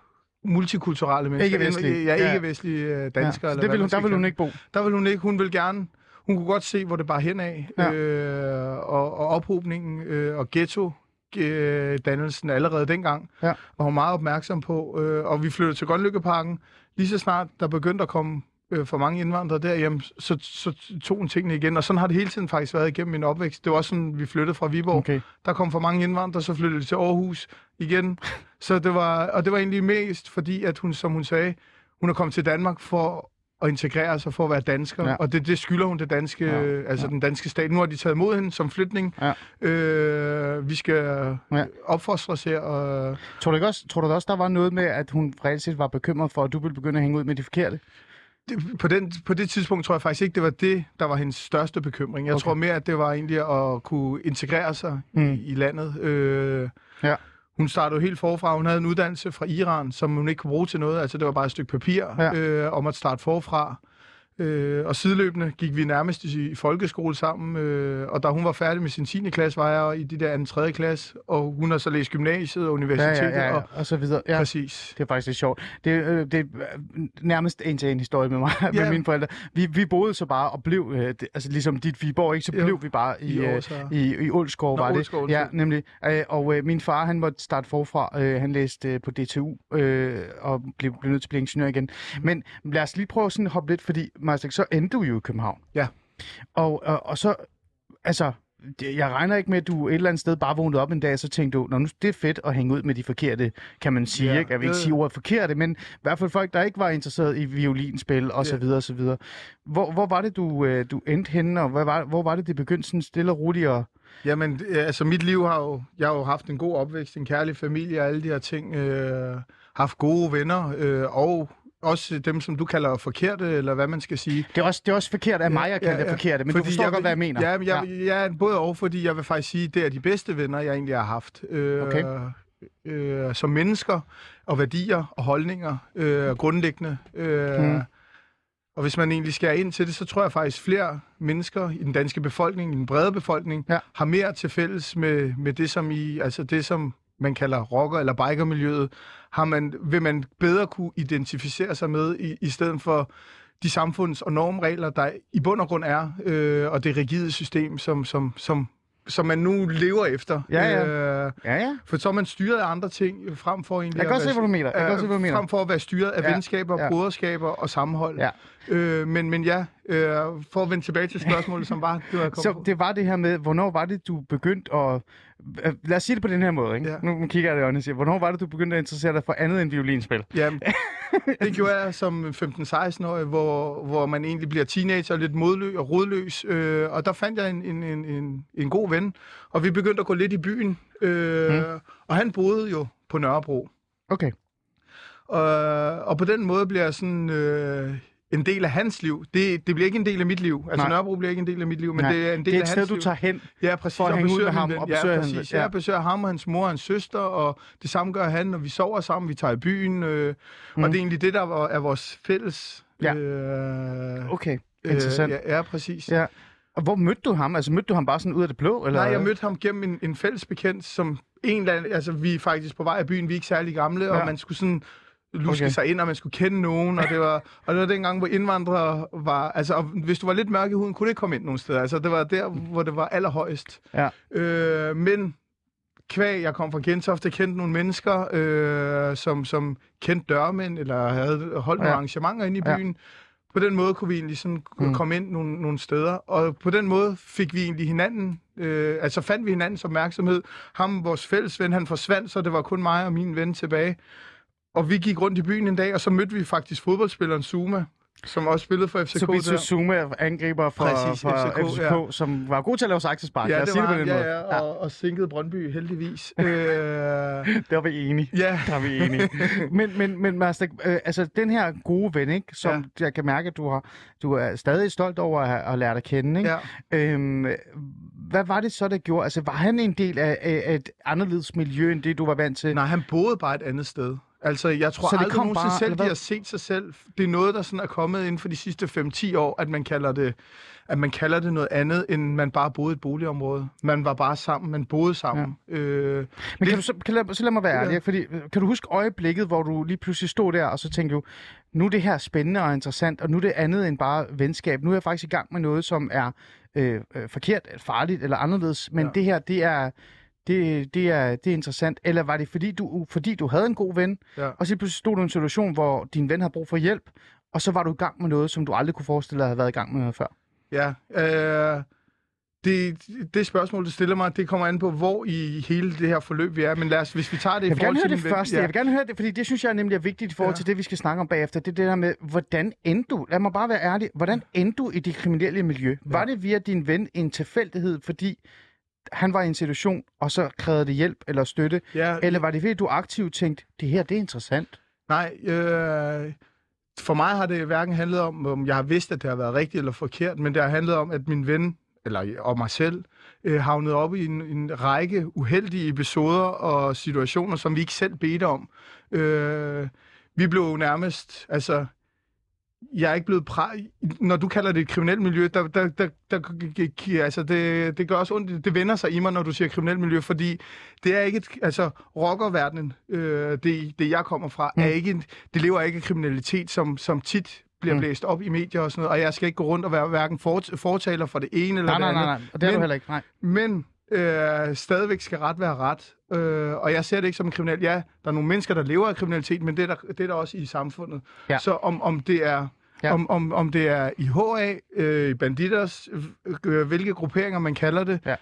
multikulturelle mennesker. Ikke-vestlige. Ja, Ja. ikke-vestlige øh, danskere. ja. eller Så det hvad vil man hun, der vil hun ikke bo. der vil hun ikke. Hun vil gerne... Hun kunne godt se, hvor det bare henad. Ja. Øh, og, og ophobningen øh, og ghetto øh, dannelsen allerede dengang, Ja. var hun meget opmærksom på. Øh, og vi flyttede til Grønlykkeparken. Lige så snart der begyndte at komme øh, for mange indvandrere derhjemme, så, så tog hun tingene igen. Og sådan har det hele tiden faktisk været igennem min opvækst. Det var også sådan, vi flyttede fra Viborg. Okay. Der kom for mange indvandrere, så flyttede de til Aarhus igen. Så det var, og det var egentlig mest fordi, at hun, som hun sagde, hun er kommet til Danmark for at integrere sig, for at være dansker. Ja. Og det, det skylder hun det danske, Ja. ja. altså Ja. den danske stat. Nu har de taget imod hende som flytning. Ja. Øh, vi skal Ja. opfostres her. Og, Tror du, ikke også, tror du også, der var noget med, at hun reelt set var bekymret for, at du ville begynde at hænge ud med de forkerte? det, på, den, på det tidspunkt tror jeg faktisk ikke, det var det, der var hendes største bekymring. Jeg Okay. tror mere, at det var egentlig at kunne integrere sig mm. i, i landet. Øh, Ja. Hun startede jo helt forfra. Hun havde en uddannelse fra Iran, som hun ikke kunne bruge til noget. Altså, det var bare et stykke papir Ja. øh, om at starte forfra. Øh, og sideløbende gik vi nærmest i, i folkeskole sammen. Øh, og da hun var færdig med sin 10. klasse, var jeg i de der 2. 3. klasse. Og hun har så læst gymnasiet og Ja, universitetet. ja, ja, ja, Og, og så videre. Ja. Præcis. Det er faktisk lidt sjovt. Det, øh, det er øh, nærmest en til en historie med mig, med Ja. mine forældre. Vi, vi boede så bare og blev, øh, det, altså ligesom dit Viborg, ikke? så Jo. blev vi bare i, I øh, i, i Ålskov, Nå, var det. Ja, nemlig. Øh, og øh, min far, han måtte starte forfra. Øh, han læste øh, på DTU øh, og blev, blev nødt til at blive ingeniør igen. Mhm. Men lad os lige prøve sådan at hoppe lidt, fordi Marstek, så endte du jo i København. Ja. Og, og, og så, altså, jeg regner ikke med, at du et eller andet sted bare vågnede op en dag, og så tænkte du, Nå, nu det er fedt at hænge ud med de forkerte, kan man sige. Ja, ikke? Jeg vil ikke sige ordet forkerte, men i hvert fald folk, der ikke var interesseret i violinspil og så videre og så videre. Hvor, hvor var det, du, øh, du endte henne, og hvad var, hvor var det, det begyndte sådan stille og roligt? Og... Jamen, øh, altså mit liv har jo, jeg har jo haft en god opvækst, en kærlig familie og alle de her ting. Øh, haft gode venner, øh, og også dem, som du kalder forkerte, eller hvad man skal sige. Det, er også, det er også forkert af mig at kalde det forkerte, men du forstår godt, vil, hvad jeg mener. Ja, jeg, ja. ja, både og, fordi jeg vil faktisk sige, det er de bedste venner, jeg egentlig har haft. Øh, Okay. øh, som mennesker, og værdier, og holdninger, øh, grundlæggende. Øh, Mm. mm. Og hvis man egentlig skærer ind til det, så tror jeg faktisk, flere mennesker i den danske befolkning, i den brede befolkning, Ja. har mere til fælles med, med det, som i, altså det, som man kalder rocker- eller bikermiljøet, har man, vil man bedre kunne identificere sig med, i, i stedet for de samfunds- og normregler, der i bund og grund er, øh, og det rigide system, som, som, som, som man nu lever efter. Ja, ja. Øh, Ja, ja. for så er man styret af andre ting, frem for egentlig Jeg kan godt se, hvad du mener. Jeg kan godt se, hvad du mener. Frem for at være styret af Ja, venskaber, ja. broderskaber og sammenhold. Ja. Øh, men, men ja, øh, for at vende tilbage til spørgsmålet, som var, det var jeg kom Så på. det var det her med, hvornår var det, du begyndte at... øh, Lad os sige det på den her måde, ikke? Ja. Nu, nu kigger jeg i øjnene og siger, hvornår var det, du begyndte at interessere dig for andet end violinspil? Ja, det gjorde jeg som 15-16-årig, hvor, hvor man egentlig bliver teenager, lidt modløs og rodløs. Øh, og der fandt jeg en, en, en, en, en god ven, og vi begyndte at gå lidt i byen. Øh, Mm. Og han boede jo på Nørrebro. Okay. Og, og på den måde bliver jeg sådan øh, en del af hans liv. Det, det bliver ikke en del af mit liv. Altså Nej. Nørrebro bliver ikke en del af mit liv, men Nej, det er en del det er af et hans sted, du liv. tager hen. Ja, præcis. for at og hænge ud med ham, min og besøge ja, hans- præcis. ja. Ja. Jeg besøger ham og hans mor og hans søster, og det samme gør han, når vi sover sammen. Vi tager i byen, øh, Mm. og det er egentlig det, der var- er vores fælles... Ja. Øh, Okay, interessant. Øh, ja, ja, præcis. Ja. Og hvor mødte du ham? Altså mødte du ham bare sådan ud af det blå? Eller? Nej, jeg mødte ham gennem en, en fælles bekendt, som en eller anden, altså vi er faktisk på vej i byen, vi er ikke særlig gamle. Ja. og man skulle sådan luske Okay. sig ind, og man skulle kende nogen, og det var, og det var dengang, hvor indvandrere var, altså og hvis du var lidt mørk i huden, kunne det ikke komme ind nogen steder, altså det var der, hvor det var allerhøjest. Ja. Øh, men kvæg, jeg kom fra Gentofte, kendte nogle mennesker, øh, som, som kendte dørmænd, eller havde holdt nogle Ja. arrangementer inde i Ja. byen. På den måde kunne vi egentlig sådan mm. komme ind nogle, nogle steder, og på den måde fik vi egentlig hinanden, øh, altså fandt vi hinandens opmærksomhed. Ham, vores fælles ven, han forsvandt, så det var kun mig og min ven tilbage. Og vi gik rundt i byen en dag, og så mødte vi faktisk fodboldspilleren Zuma, som også spillede for FCK Så der. Zuma angriber for, Præcis, for FCK, FCK, ja. som var god til at lave saksespark. Ja, det var det på den ja, måde. ja, og, og sænkede Brøndby heldigvis. øh, Der er vi enige. ja, Der er vi enige. men, men, men Master, øh, altså den her gode ven, ikke, som ja. jeg kan mærke, at du, har, du er stadig stolt over at, at lære dig at kende. Ikke? ja. Øhm, hvad var det så, der gjorde? Altså, var han en del af, af, af et anderledes miljø, end det, du var vant til? Nej, han boede bare et andet sted. Altså, jeg tror Så det aldrig kom nogensinde bare- selv, de har set sig selv. Det er noget, der sådan er kommet inden for de sidste 5-10 år, at man kalder det at man kalder det noget andet, end man bare boede i et boligområde. Man var bare sammen, man boede sammen. Ja. Øh, Men kan det- du så, kan, lad, så lad mig være Ja. ærlig, fordi, øh, kan du huske øjeblikket, hvor du lige pludselig stod der, og så tænkte jo, nu er det her spændende og interessant, og nu er det andet end bare venskab. Nu er jeg faktisk i gang med noget, som er øh, øh, forkert, farligt eller anderledes, men Ja. det her, det er, det, det, er, det er interessant. Eller var det fordi du, fordi du havde en god ven, Ja. og så pludselig stod du i en situation, hvor din ven har brug for hjælp, og så var du i gang med noget, som du aldrig kunne forestille dig at have været i gang med før. Ja, øh, det, det spørgsmål, du stiller mig, det kommer an på, hvor i hele det her forløb vi er. Men lad os, hvis vi tager det i Jeg vil forhold gerne høre til det første. Jeg vil gerne høre det, fordi det synes jeg nemlig er vigtigt i forhold Ja. til det, vi skal snakke om bagefter. Det er det der med, hvordan endte du? Lad mig bare være ærlig. Hvordan endte du i det kriminelle miljø? Var det via din ven en tilfældighed, fordi han var i en situation, og så krævede det hjælp eller støtte? Ja, Eller var det fordi, du aktivt tænkte, det her, det er interessant? Nej, øh, for mig har det hverken handlet om, om jeg har vidst, at det har været rigtigt eller forkert, men det har handlet om, at min ven, eller og mig selv, øh, havnede op i en, en række uheldige episoder og situationer, som vi ikke selv bedte om. Øh, vi blev nærmest, altså, jeg er ikke blevet præ... Når du kalder det et kriminelt miljø, der, der, der, der, altså det, det gør også ondt. Det vender sig i mig, når du siger kriminelt miljø, fordi det er ikke et... Altså, rockerverdenen, øh, det, det jeg kommer fra, mm. er ikke en, det lever ikke af kriminalitet, som, som tit bliver Mm. blæst op i medier og sådan noget, og jeg skal ikke gå rundt og være hverken fort, fortaler for det ene eller Nej, det nej, andet. nej, nej. Og det er du Men- heller ikke. Nej. Men øh, stadigvæk skal ret være ret. Øh, og jeg ser det ikke som en kriminel. Ja, der er nogle mennesker, der lever af kriminalitet, men det er der, det er der også i samfundet. Ja. Så om, om det er... Ja. Om, om, om det er i HA, øh, Banditers, øh, hvilke grupperinger man kalder det. Ja.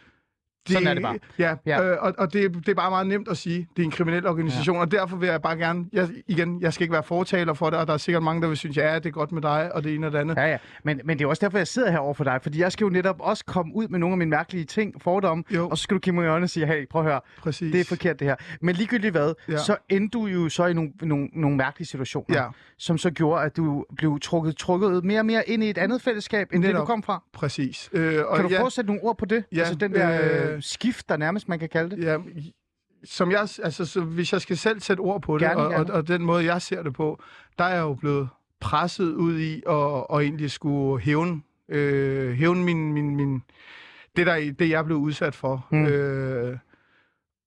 Sådan er det bare. Ja, Ja. Øh, og, og det, det er bare meget nemt at sige, det er en kriminel organisation, ja. og derfor vil jeg bare gerne, jeg, igen, jeg skal ikke være fortaler for det, og der er sikkert mange, der vil synes, ja, det er godt med dig, og det ene og det andet. Ja, ja. Men, men det er også derfor, jeg sidder her over for dig, fordi jeg skal jo netop også komme ud med nogle af mine mærkelige ting, fordomme, Jo. og så skal du kigge mig i øjnene og sige, hey, prøv at høre, Præcis. det er forkert det her. Men ligegyldigt hvad, ja. Så endte du jo så i nogle, nogle, nogle mærkelige situationer, Ja. som så gjorde, at du blev trukket, trukket mere og mere ind i et andet fællesskab, end det, du Netop. kom fra. Præcis. Øh, og Kan du ja, prøve at sætte nogle ord på det? Ja, altså den der øh, skift, der nærmest man kan kalde det. Ja, som jeg, altså, så hvis jeg skal selv sætte ord på det, Gerne, og, gerne. og, og den måde, jeg ser det på, der er jeg jo blevet presset ud i at og egentlig skulle hævne, øh, hævne min, min, min, det, der, det, jeg blev udsat for. Mm. Øh,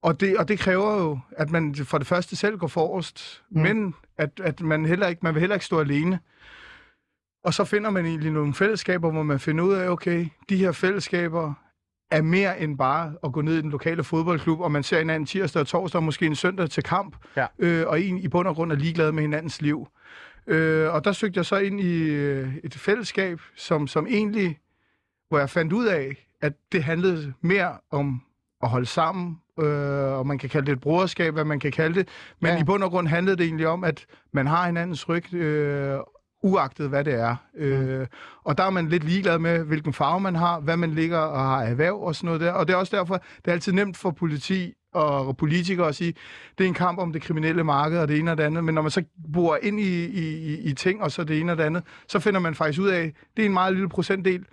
og, det, og det kræver jo, at man for det første selv går forrest, mm. men at, at man, heller ikke, man vil heller ikke stå alene. Og så finder man egentlig nogle fællesskaber, hvor man finder ud af, okay, de her fællesskaber er mere end bare at gå ned i den lokale fodboldklub, og man ser hinanden tirsdag og torsdag, og måske en søndag til kamp, Ja. øh, og en i bund og grund er ligeglad med hinandens liv. Øh, og der søgte jeg så ind i øh, et fællesskab, som, som egentlig, hvor jeg fandt ud af, at det handlede mere om at holde sammen, øh, og man kan kalde det et broderskab, hvad man kan kalde det, men Ja. i bund og grund handlede det egentlig om, at man har hinandens ryg, øh, uagtet hvad det er. Øh, og der er man lidt ligeglad med, hvilken farve man har, hvad man ligger og har erhverv og sådan noget der. Og det er også derfor, det er altid nemt for politi og politikere at sige, det er en kamp om det kriminelle marked og det ene og det andet, men når man så bor ind i, i, i- i ting og så det ene og det andet, så finder man faktisk ud af, det er en meget lille procentdel,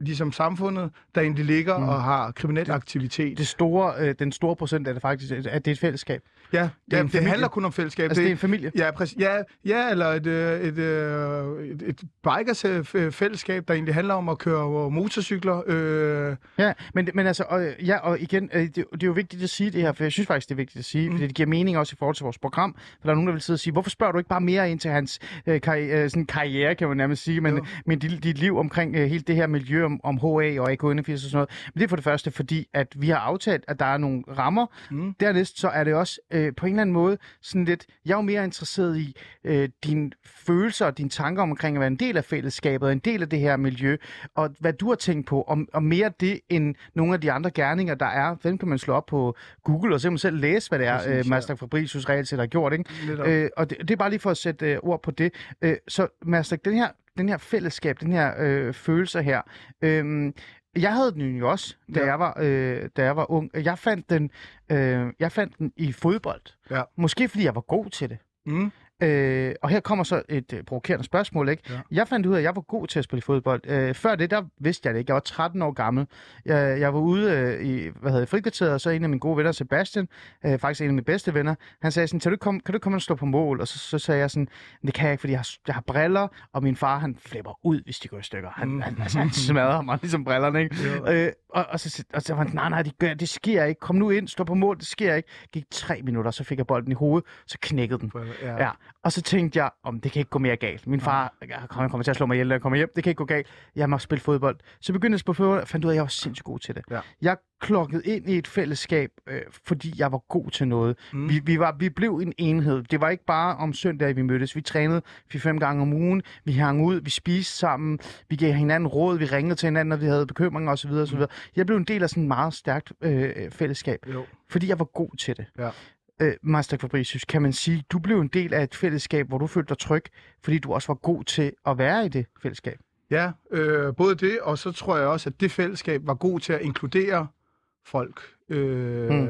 ligesom samfundet, der egentlig ligger Mm. og har kriminel aktivitet. Det store, øh, den store procent er det faktisk, at det er et fællesskab. ja, er ja, det familie. handler kun om fællesskab. Altså, det er en familie. Ja, præcis. Ja, ja eller et, øh, et, øh, et, et bikers-fællesskab, der egentlig handler om at køre motorcykler. Øh, Ja, men, men altså, og, ja, og igen, øh, det, det er jo vigtigt at sige det her, for jeg synes faktisk, det er vigtigt at sige, mm. fordi det giver mening også i forhold til vores program, for der er nogen, der vil sidde og sige, hvorfor spørger du ikke bare mere ind til hans øh, karri- øh, sådan karriere, kan man nærmest sige, men, Jo. men dit, dit liv omkring øh, hele det her miljø om, om HA og AK81 og sådan noget. Men det er for det første, fordi at vi har aftalt, at der er nogle rammer. Mm. Dernæst så er det også øh, på en eller anden måde sådan lidt, jeg er jo mere interesseret i øh, dine følelser og dine tanker omkring at være en del af fællesskabet, en del af det her miljø, og hvad du har tænkt på, og, og mere det end nogle af de andre gerninger, der er. Dem kan man slå op på Google, og så kan man selv læse, hvad det er, øh. Master Fabricius reelt set har gjort. Ikke? Øh, og det, det er bare lige for at sætte øh, ord på det. Øh, så Master, den her, den her fællesskab, den her øh, følelse her, øh, jeg havde den jo også, da, Ja. jeg, var, øh, da jeg var ung. Jeg fandt den, øh, jeg fandt den i fodbold. Ja. Måske fordi jeg var god til det. Mm. Øh, og her kommer så et øh, provokerende spørgsmål. Ikke? Ja. Jeg fandt ud af, at jeg var god til at spille fodbold. Øh, før det, der vidste jeg det ikke. Jeg var 13 år gammel. Jeg, jeg var ude øh, i hvad hedder frikvarteret, og så en af mine gode venner, Sebastian, øh, faktisk en af mine bedste venner, han sagde sådan, kan du, komme, kan du komme og stå på mål? Og så, så sagde jeg sådan, det kan jeg ikke, fordi jeg har, jeg har briller, og min far, han flipper ud, hvis de går i stykker. Han, Mm. han, altså, han smadrer mig ligesom brillerne, ikke? Jo. Øh, og, og, så, og så var han, nej, nej, det, gør, det sker ikke. Kom nu ind, stå på mål, det sker ikke. Gik tre minutter, så fik jeg bolden i hovedet, så knækkede den. Ja. Ja, Og så tænkte jeg, om det kan ikke gå mere galt. Min far kommer, kommer til at slå mig ihjel, når jeg kommer hjem. Det kan ikke gå galt. Jeg må spille fodbold. Så begyndte jeg at spille fodbold, og fandt ud af, at jeg var sindssygt god til det. Ja. Jeg klokkede ind i et fællesskab, øh, fordi jeg var god til noget. Mm. Vi, vi, var, vi blev en enhed. Det var ikke bare om søndag, vi mødtes. Vi trænede 4-5 gange om ugen. Vi hang ud, vi spiste sammen. Vi gav hinanden råd. Vi ringede til hinanden, når vi havde bekymringer osv. osv. Mm. Jeg blev en del af sådan et meget stærkt øh, fællesskab, Jo. fordi jeg var god til det Ja. øh, Master Fabricius, kan man sige, du blev en del af et fællesskab, hvor du følte dig tryg, fordi du også var god til at være i det fællesskab. Ja, øh, både det, og så tror jeg også, at det fællesskab var god til at inkludere folk. Øh, Mm.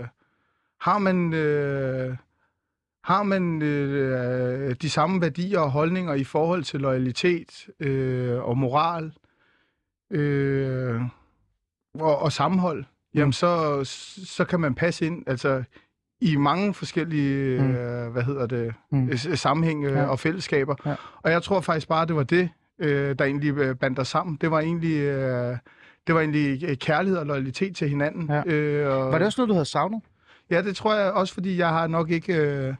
Har man, øh, har man øh, de samme værdier og holdninger i forhold til loyalitet øh, og moral øh, og, og sammenhold, mm. jamen så, så kan man passe ind altså, i mange forskellige Mm. øh, hvad hedder det, Mm. mm. sammenhænge Ja. ja. og fællesskaber. Ja. Og jeg tror faktisk bare, det var det, øh, der egentlig øh, bandt os sammen. Det var egentlig, øh, det var egentlig øh, kærlighed og loyalitet til hinanden. Ja. Øh, og, Var det også noget, du havde savnet? Ja, det tror jeg også, fordi jeg har nok ikke... Øh,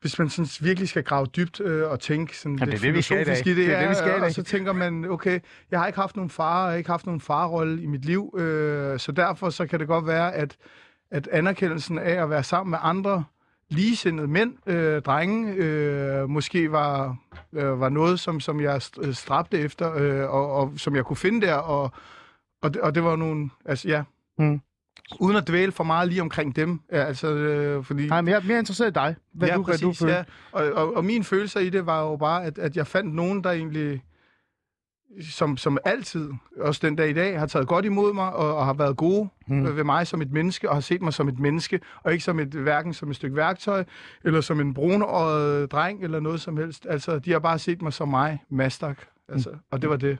hvis man sådan virkelig skal grave dybt øh, og tænke sådan Jamen, lidt det er det, vi i filosofisk i det, Det er det, vi skal i dag. og så tænker man, okay, jeg har ikke haft nogen far, jeg har ikke haft nogen farrolle i mit liv, øh, så derfor så kan det godt være, at, at anerkendelsen af at være sammen med andre ligesindede mænd, øh, drenge, øh, måske var, øh, var noget, som, som jeg st- stræbte efter, øh, og, og som jeg kunne finde der, og, og, det, og det var nogle, altså ja, Mm. uden at dvæle for meget lige omkring dem, ja, altså, øh, fordi... Nej, men jeg er mere interesseret i dig. Hvad ja, du, præcis, hvad du følte. ja. Og, og, og mine følelser i det var jo bare, at, at jeg fandt nogen, der egentlig, som, som altid, også den dag i dag, har taget godt imod mig, og, og har været gode Mm. mm. ved mig som et menneske, og har set mig som et menneske, og ikke som et, hverken som et stykke værktøj, eller som en brunåret dreng, eller noget som helst. Altså, de har bare set mig som mig, Mastak. Altså, Mm. og det var det.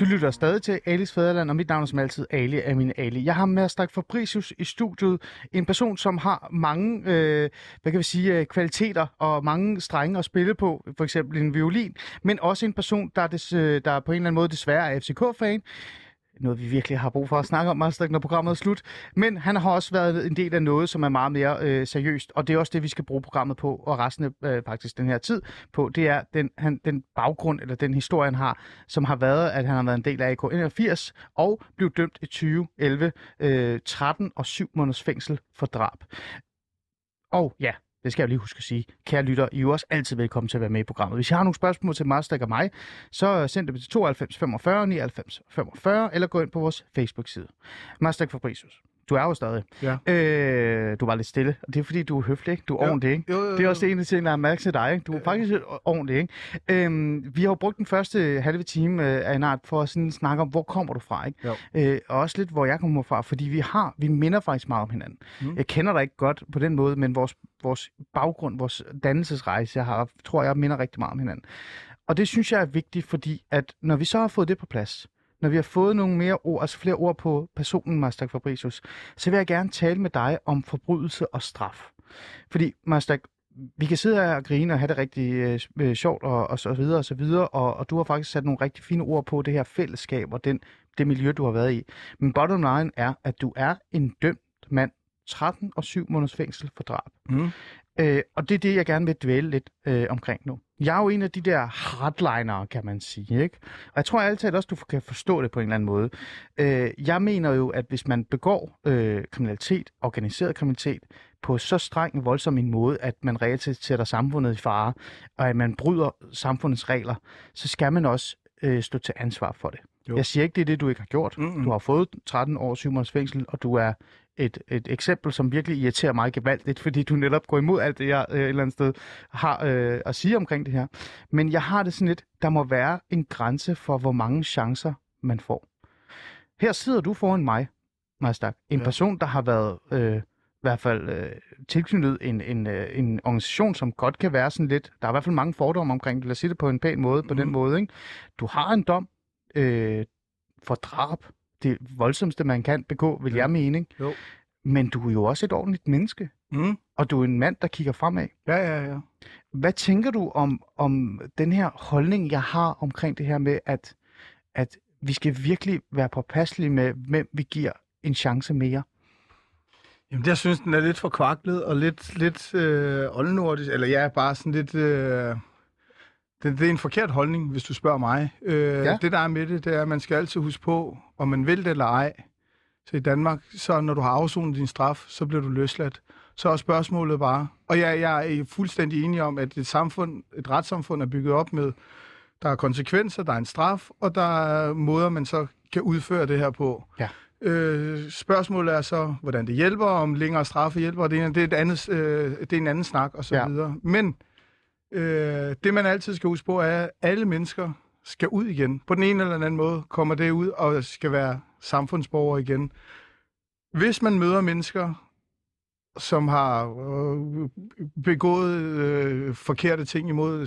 Du lytter stadig til Alis Fæderland, og mit navn er som altid Ali Amin Ali. Jeg har med Stak Fabricius i studiet. En person, som har mange øh, hvad kan vi sige, øh, kvaliteter og mange strenge at spille på. For eksempel en violin. Men også en person, der, er des, øh, der på en eller anden måde desværre er FCK-fan. Noget, vi virkelig har brug for at snakke om, Master, når programmet er slut. Men han har også været en del af noget, som er meget mere øh, seriøst. Og det er også det, vi skal bruge programmet på, og resten af øh, faktisk den her tid på. Det er den, han, den baggrund, eller den historie, han har, som har været, at han har været en del af AK 81 og blev dømt i 2011 øh, 13 og 7 måneders fængsel for drab. Og ja, det skal jeg lige huske at sige. Kære lytter, I er jo også altid velkommen til at være med i programmet. Hvis I har nogle spørgsmål til Marstak og mig, så send dem til 92 45 99 45, eller gå ind på vores Facebook-side. Marstak Fabricius, du er jo stadig. Ja. Øh, du var lidt stille, og det er fordi, du er høflig, ikke? Du er Jo. ordentlig, ikke? Jo, jo, Det er også en af de ting, der er mærke til dig. Ikke? Du er faktisk lidt ordentlig. Ikke? Øhm, vi har jo brugt den første halve time øh, af en art for at sådan snakke om, hvor kommer du fra? Ikke? Jo. Øh, og også lidt, hvor jeg kommer fra, fordi vi har, vi minder faktisk meget om hinanden. Mm. Jeg kender dig ikke godt på den måde, men vores, vores baggrund, vores dannelsesrejse, jeg har, tror jeg, minder rigtig meget om hinanden. Og det synes jeg er vigtigt, fordi at når vi så har fået det på plads, når vi har fået nogle mere ord, altså flere ord på personen, Mastak Fabricius, så vil jeg gerne tale med dig om forbrydelse og straf. Fordi, Mastak, vi kan sidde her og grine og have det rigtig øh, øh, sjovt og, og så videre og så videre, og, og du har faktisk sat nogle rigtig fine ord på det her fællesskab og den, det miljø, du har været i. Men bottom line er, at du er en dømt mand, 13 og 7 måneders fængsel for drab. Mm. Øh, og det er det, jeg gerne vil dvæle lidt øh, omkring nu. Jeg er jo en af de der hardlinere, kan man sige, ikke? Og jeg tror altid også, du kan forstå det på en eller anden måde. Øh, jeg mener jo, at hvis man begår øh, kriminalitet, organiseret kriminalitet, på så streng voldsom en måde, at man reelt set sætter samfundet i fare, og at man bryder samfundets regler, så skal man også øh, stå til ansvar for det. Jo. Jeg siger ikke, det er det, du ikke har gjort. Mm-mm. Du har fået 13 år 7 måneders fængsel, og du er et, et eksempel, som virkelig irriterer mig gevaldigt, fordi du netop går imod alt det, jeg øh, et eller andet sted har øh, at sige omkring det her. Men jeg har det sådan lidt, der må være en grænse for, hvor mange chancer man får. Her sidder du foran mig, Majstak. En Ja. person, der har været øh, i hvert fald øh, tilknyttet en, en, øh, en organisation, som godt kan være sådan lidt... Der er i hvert fald mange fordomme omkring det. Lad os sige det på en pæn måde, på den Mhm. måde. Ikke? Du har en dom øh, for drab. Det voldsomste, man kan begå, vil Ja. jeg mene. Jo. Men du er jo også et ordentligt menneske. Mm. Og du er en mand, der kigger fremad. Ja, ja, ja. Hvad tænker du om, om den her holdning, jeg har omkring det her med, at, at vi skal virkelig være påpasselige med, hvem vi giver en chance mere? Jamen, det, jeg synes, den er lidt for kvaklet og lidt, lidt øh, oldnordisk, eller ja, bare sådan lidt... Øh, det, det er en forkert holdning, hvis du spørger mig. Øh, Ja. Det, der er med det, det er, at man skal altid huske på, om man vil det eller ej. Så i Danmark, så når du har afsonet din straf, så bliver du løsladt. Så er spørgsmålet bare, og jeg, jeg er fuldstændig enig om, at et samfund, et retssamfund er bygget op med, der er konsekvenser, der er en straf, og der er måder, man så kan udføre det her på. Ja. Øh, spørgsmålet er så, hvordan det hjælper, om længere straffe hjælper, det er, det er, et andet, øh, det er en anden snak, og så ja. videre. Men øh, det, man altid skal huske på, er, at alle mennesker skal ud igen. På den ene eller anden måde kommer det ud og skal være samfundsborgere igen. Hvis man møder mennesker, som har øh, begået øh, forkerte ting imod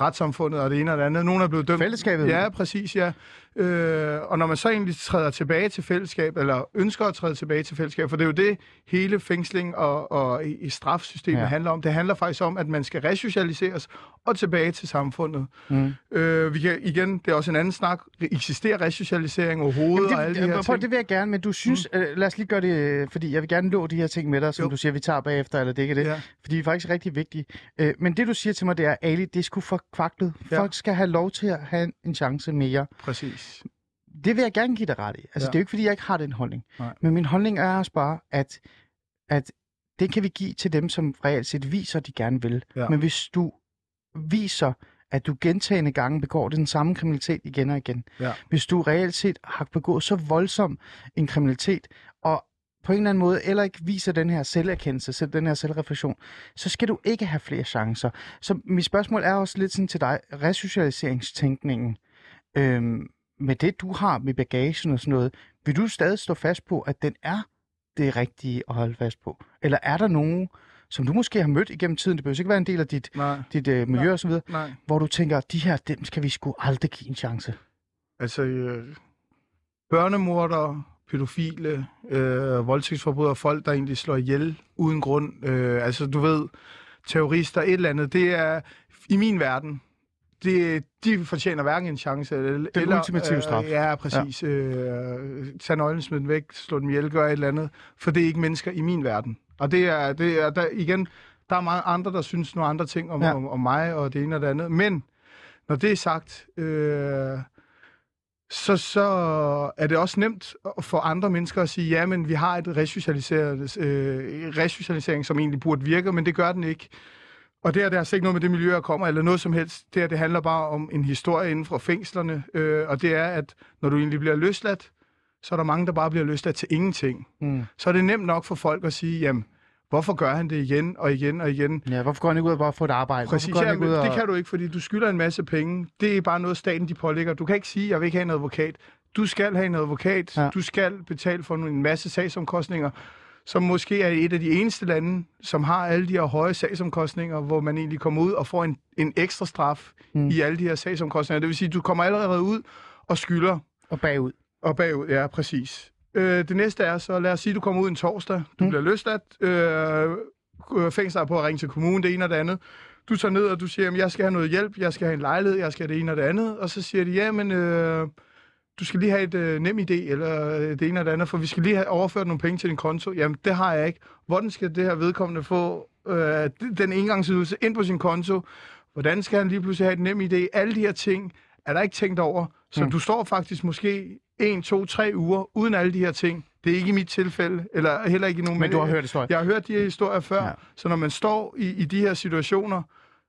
retssamfundet og det ene og det andet. Nogle er blevet dømt. Fællesskabet? Ja, præcis, ja. Øh, og når man så egentlig træder tilbage til fællesskab, eller ønsker at træde tilbage til fællesskab, for det er jo det, hele fængsling og, og i, i strafsystemet Ja. handler om. Det handler faktisk om, at man skal resocialiseres og tilbage til samfundet. Mm. Øh, vi kan, igen, det er også en anden snak. Eksisterer resocialisering overhovedet og alle de her prøv, ting? det vil jeg gerne, men du synes, mm. øh, lad os lige gøre det, øh, fordi jeg vil gerne nå de her ting med dig, som Jo. du siger, vi tager bagefter, eller det ikke er det, Ja. fordi de er faktisk rigtig vigtige. Øh, men det du siger til mig, det er, Ali, det er sgu for kvaklet. Ja. Folk skal have lov til at have en chance mere. Præcis. Det vil jeg gerne give dig ret i. Altså, ja. Det er jo ikke, fordi jeg ikke har den holdning. Nej. Men min holdning er også bare, at, at det kan vi give til dem, som reelt set viser, at de gerne vil. Ja. Men hvis du viser, at du gentagende gange begår den samme kriminalitet igen og igen, Ja. hvis du reelt set har begået så voldsom en kriminalitet, og på en eller anden måde eller ikke viser den her selverkendelse, selv den her selvreflektion, så skal du ikke have flere chancer. Så mit spørgsmål er også lidt sådan til dig, resocialiseringstænkningen, øhm, med det du har med bagagen og sådan noget, vil du stadig stå fast på, at den er det rigtige at holde fast på? Eller er der nogen, som du måske har mødt igennem tiden, det behøver ikke være en del af dit, Nej, dit øh, miljø Nej. og så videre, nej. hvor du tænker, de her, dem skal vi sgu aldrig give en chance. Altså, øh, børnemordere, pædofile, øh, voldtægtsforbrydere, folk, der egentlig slår ihjel uden grund. Øh, altså, du ved, terrorister, et eller andet. Det er, i min verden, det, de fortjener hverken en chance. Eller, Den eller, ultimative straf. Øh, ja, præcis. Ja. Øh, tag nøglen, smid den væk, slå dem ihjel, gør et eller andet. For det er ikke mennesker i min verden. Og det er, det er der, igen, der er mange andre, der synes nogle andre ting om, ja. om, om mig og det ene og det andet. Men når det er sagt, øh, så, så er det også nemt for andre mennesker at sige, ja, men vi har et resocialisering, øh, resocialisering, som egentlig burde virke, men det gør den ikke. Og det her, det har altså ikke noget med det miljø, jeg kommer, eller noget som helst. Det her, det handler bare om en historie inden for fængslerne, øh, og det er, at når du egentlig bliver løsladt, så er der mange, der bare bliver løsladt til ingenting. Mm. Så er det nemt nok for folk at sige, jamen, hvorfor gør han det igen og igen og igen? Ja, hvorfor går han ikke ud og bare få et arbejde? Præcis, hvorfor går ja, han ikke ud og... det kan du ikke, fordi du skylder en masse penge. Det er bare noget, staten de pålægger. Du kan ikke sige, jeg vil ikke have en advokat. Du skal have en advokat. Ja. Du skal betale for en masse sagsomkostninger, som måske er et af de eneste lande, som har alle de her høje sagsomkostninger, hvor man egentlig kommer ud og får en, en ekstra straf Mm. i alle de her sagsomkostninger. Det vil sige, du kommer allerede ud og skylder Og bagud. og bagud, ja, præcis. Øh, det næste er så, lad os sige, du kommer ud en torsdag, du Mm. bliver løsladt, øh, fængsler er på at ringe til kommunen, det ene og det andet. Du tager ned, og du siger, at jeg skal have noget hjælp, jeg skal have en lejlighed, jeg skal have det ene og det andet. Og så siger de, ja, men øh, du skal lige have et øh, nem idé, eller øh, det ene det andet, for vi skal lige have overført nogle penge til din konto. Jamen, det har jeg ikke. Hvordan skal det her vedkommende få øh, den engangsydelse ind på sin konto? Hvordan skal han lige pludselig have et nem idé? Alle de her ting er der ikke tænkt over. Så Mm. du står faktisk måske en, to, tre uger uden alle de her ting. Det er ikke i mit tilfælde, eller heller ikke i nogen... Men du har hørt historien. Jeg har hørt de her historier før, ja. så når man står i, i de her situationer,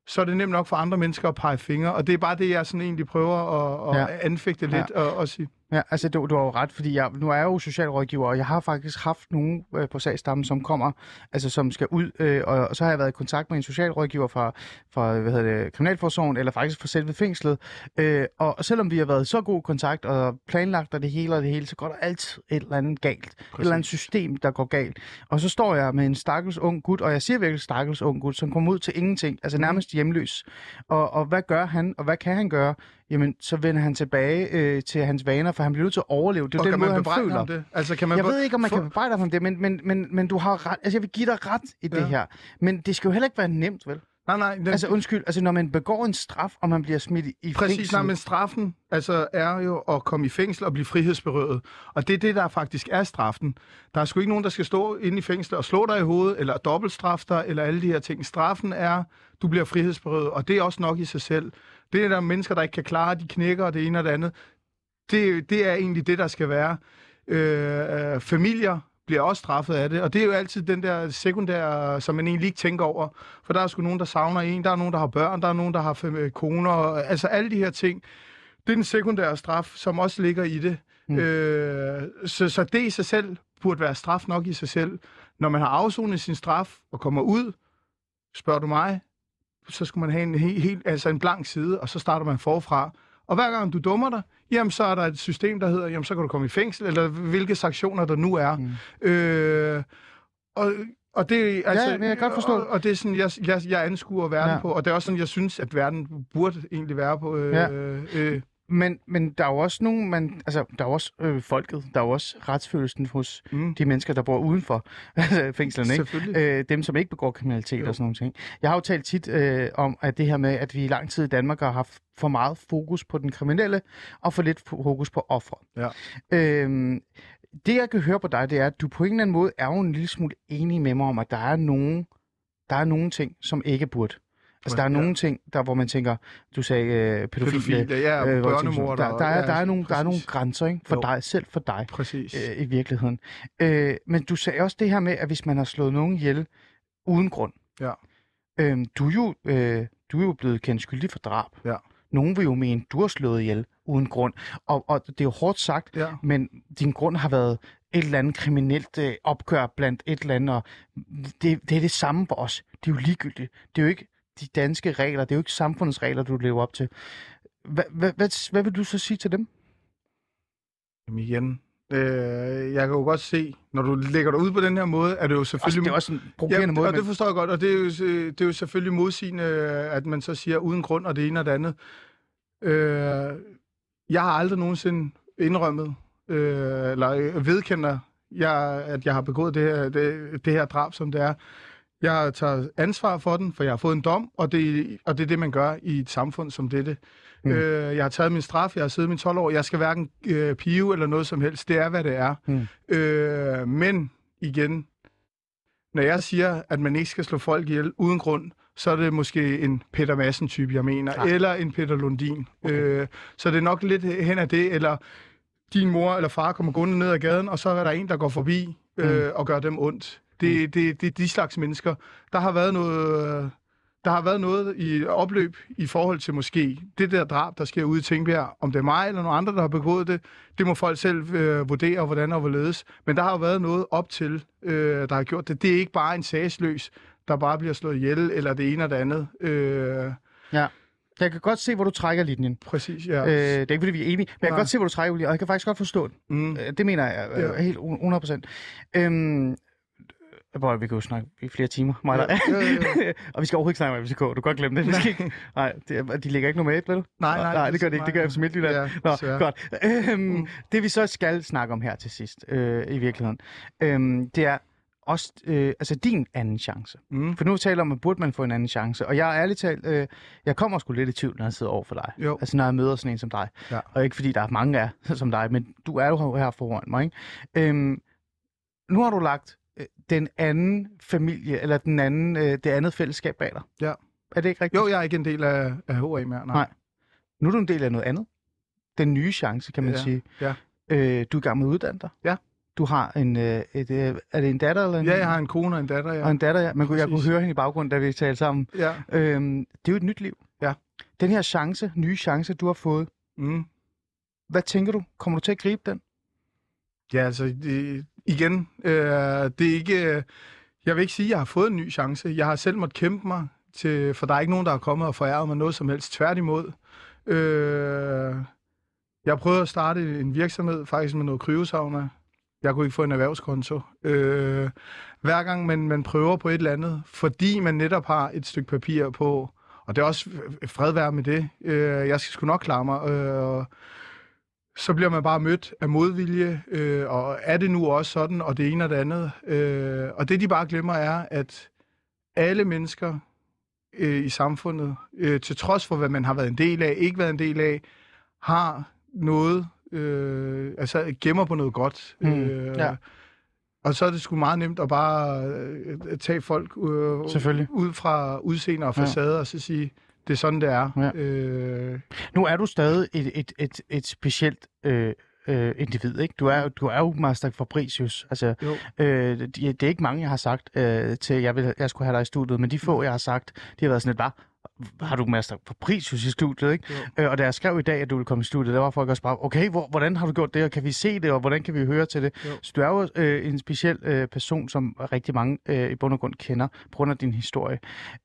så er det nemt nok for andre mennesker at pege fingre, og det er bare det, jeg sådan egentlig prøver at, at Ja. ja. anfægte lidt og, og sige. Ja, altså du, du har jo ret, fordi jeg, nu er jeg jo socialrådgiver, og jeg har faktisk haft nogen øh, på sagstammen, som kommer, altså som skal ud, øh, og, og så har jeg været i kontakt med en socialrådgiver fra, fra hvad hedder det, Kriminalforsorgen, eller faktisk fra selve fængslet, øh, og selvom vi har været i så god kontakt og planlagt og det hele og det hele, så går der altid et eller andet galt. Et eller andet system, der går galt. Og så står jeg med en stakkels ung gut, og jeg siger virkelig stakkels ung gut, som kommer ud til ingenting, altså nærmest hjemløs. Og, og hvad gør han, og hvad kan han gøre? Jamen, så vender han tilbage øh, til hans vaner, for han bliver nødt til at overleve. Det er Og den måde, man han føler. ham det? Altså, kan man Jeg ved ikke, om man få- kan bebrejde ham det, men, men, men, men du har ret. Altså, jeg vil give dig ret i det Ja. her. Men det skal jo heller ikke være nemt, vel? Nej, nej. Den, Altså undskyld, altså når man begår en straf, og man bliver smidt i, Præcis, fængsel. nej, men straffen altså, er jo at komme i fængsel og blive frihedsberøvet. Og det er det, der faktisk er straffen. Der er sgu ikke nogen, der skal stå inde i fængsel og slå dig i hovedet, eller dobbeltstraffe dig, eller alle de her ting. Straffen er, du bliver frihedsberøvet, og det er også nok i sig selv. Det er der mennesker, der ikke kan klare, de knækker og det ene og det andet. Det, det er egentlig det, der skal være. Øh, øh, familier bliver også straffet af det, og det er jo altid den der sekundære, som man egentlig ikke tænker over. For der er sgu nogen, der savner en, der er nogen, der har børn, der er nogen, der har fem- øh, koner, og, altså alle de her ting. Det er den sekundære straf, som også ligger i det. Mm. Øh, så, så det i sig selv burde være straf nok i sig selv. Når man har afsonet sin straf og kommer ud, spørger du mig, så skulle man have en, helt, helt, altså en blank side, og så starter man forfra. Og hver gang du dummer dig, jamen så er der et system, der hedder, jamen så kan du komme i fængsel, eller hvilke sanktioner der nu er. Mm. Øh, og, og det, altså, men jeg kan godt forstå og, det. og det er sådan, jeg, jeg, jeg anskuer verden Ja. ja. på, og det er også sådan, jeg synes, at verden burde egentlig være på. Øh, Ja. øh, Men, men der er jo også nogen, man, altså, der er også øh, folket, der er jo også retsfølelsen hos Mm. de mennesker, der bor uden for altså, fængslerne, ikke? Øh, dem, som ikke begår kriminalitet Jo. og sådan nogle ting. Jeg har jo talt tit øh, om, at det her med, at vi i lang tid i Danmark har haft for meget fokus på den kriminelle, og for lidt fokus på ofre. Ja. Øhm, det, jeg kan høre på dig, det er, at du på en eller anden måde er jo en lille smule enig med mig om, at der er nogen, der er nogle ting, som ikke burde. Altså, der er Ja. nogle ting, der, hvor man tænker, du sagde øh, pædofile, Pædofile, ja, øh, børnemorder, Der, der, er, ja, der, er nogle, der er nogle grænser, ikke? For Jo. dig, selv for dig Præcis. øh, i virkeligheden. Øh, men du sagde også det her med, at hvis man har slået nogen ihjel uden grund. Ja. Øh, du, er jo, øh, du er jo blevet kendt skyldig for drab. Ja. Nogen vil jo mene, du har slået ihjel uden grund. Og, og det er jo hårdt sagt, Ja. men din grund har været et eller andet kriminelt øh, opgør blandt et eller andet. Og det, det er det samme for os. Det er jo ligegyldigt. Det er jo ikke de danske regler, det er jo ikke samfundets regler, du lever op til. Hvad, hvad, hvad, hvad vil du så sige til dem? Jamen igen, øh, jeg kan jo godt se, når du lægger dig ud på den her måde, er det jo Også, selvfølgelig... det er også en provokerende måde. og men- det forstår jeg godt, og det er jo, det er jo selvfølgelig modsigende, at man så siger uden grund, og det ene og det andet. Øh, jeg har aldrig nogensinde indrømmet, øh, eller øh, vedkender, jeg, at jeg har begået det her, det, det her drab, som det er. Jeg tager ansvar for den, for jeg har fået en dom, og det, og det er det, man gør i et samfund som dette. Mm. Mm. Øh, jeg har taget min straf, jeg har siddet min 12 år, jeg skal hverken øh, pive eller noget som helst. Det er, hvad det er. Mm. Øh, men igen, når jeg siger, at man ikke skal slå folk ihjel uden grund, så er det måske en Peter Madsen-type, jeg mener, Ah. eller en Peter Lundin. Okay. Øh, så det er nok lidt hen af det, eller din mor eller far kommer gående ned ad gaden, og så er der en, der går forbi øh, og gør dem ondt. Det, det, det er de slags mennesker. Der har været noget... Der har været noget i opløb i forhold til måske det der drab, der sker ude i Tingbjerg. Om det er mig eller nogen andre, der har begået det, det må folk selv øh, vurdere, hvordan og hvorledes. Men der har jo været noget op til, øh, der har gjort det. Det er ikke bare en sagsløs, der bare bliver slået ihjel, eller det ene og det andet. Øh, Ja. Jeg kan godt se, hvor du trækker linjen. præcis, ja. Øh, det er ikke, fordi vi er enige, men jeg kan Nej. godt se, hvor du trækker linjen, og jeg kan faktisk godt forstå det. mm. Øh, Det mener jeg øh, Ja. helt 100%. Øhm, Boy, vi kan jo snakke i flere timer, mig. Ja, ja, ja. og vi skal overhovedet ikke snakke om FCK. Du kan godt glemme det. Vi skal ikke, nej, det, de ligger ikke nummer et, vel? Nej, nej, nej, det gør det ikke. Det gør. FC Midtjylland. Ja, Nå, godt. Øhm, Mm. Det vi så skal snakke om her til sidst, øh, i virkeligheden, øhm, det er også øh, altså din anden chance. Mm. For nu taler om, at burde man få en anden chance. Og jeg er ærligt talt, øh, jeg kommer sgu lidt i tvivl, når jeg sidder over for dig. Jo. Altså når jeg møder sådan en som dig. Ja. Og ikke fordi der er mange af som dig, men du er jo her foran mig. Ikke? Øhm, nu har du lagt øh, den anden familie, eller den anden, øh, det andet fællesskab bag dig. Ja. Er det ikke rigtigt? Jo, jeg er ikke en del af, af HA mere. Nej. Nej. Nu er du en del af noget andet. Den nye chance, kan man Ja, sige. ja. Øh, du er i gang med at uddanne dig. Ja. Du har en, øh, et, øh, er det en datter eller en, Ja, jeg har en kone og en datter, ja. og en datter, ja. Man kunne, jeg kunne høre hende i baggrunden, da vi talte sammen. Ja. Øhm, det er jo et nyt liv. Ja. Den her chance, nye chance, du har fået, Mm. hvad tænker du? Kommer du til at gribe den? Ja, altså, det, igen, øh, det er ikke... Øh, jeg vil ikke sige, at jeg har fået en ny chance. Jeg har selv måttet kæmpe mig, til, for der er ikke nogen, der er kommet og foræret mig noget som helst. Tværtimod. Øh, jeg har prøvet at starte en virksomhed, faktisk med noget kryvesavner. Jeg kunne ikke få en erhvervskonto. Øh, hver gang man, man prøver på et eller andet, fordi man netop har et stykke papir på, og det er også fred være med det. Øh, jeg skal sgu nok klare mig. Øh, så bliver man bare mødt af modvilje, øh, og er det nu også sådan, og det ene og det andet. Øh, og det, de bare glemmer, er, at alle mennesker øh, i samfundet, øh, til trods for, hvad man har været en del af, ikke været en del af, har noget, øh, altså gemmer på noget godt. Mm, Øh, ja. Og så er det sgu meget nemt at bare øh, tage folk øh, ud fra udseende og Ja. facade, og så sige, det er sådan, det er. Ja. Øh, Nu er du stadig et, et, et, et specielt øh, øh, individ, ikke? Du er, du er jo Master Fabricius. Altså, jo. øh, det, det er ikke mange, jeg har sagt øh, til, jeg, vil, jeg skulle have dig i studiet, men de få, jeg har sagt, de har været sådan lidt, bare, har du Master Fabricius i studiet, ikke? Øh, og da jeg skrev i dag, at du ville komme i studiet, der var folk også bare, okay, hvor, hvordan har du gjort det, og kan vi se det, og hvordan kan vi høre til det? Jo. Så du er jo øh, en speciel øh, person, som rigtig mange øh, i bund og grund kender, på grund af din historie.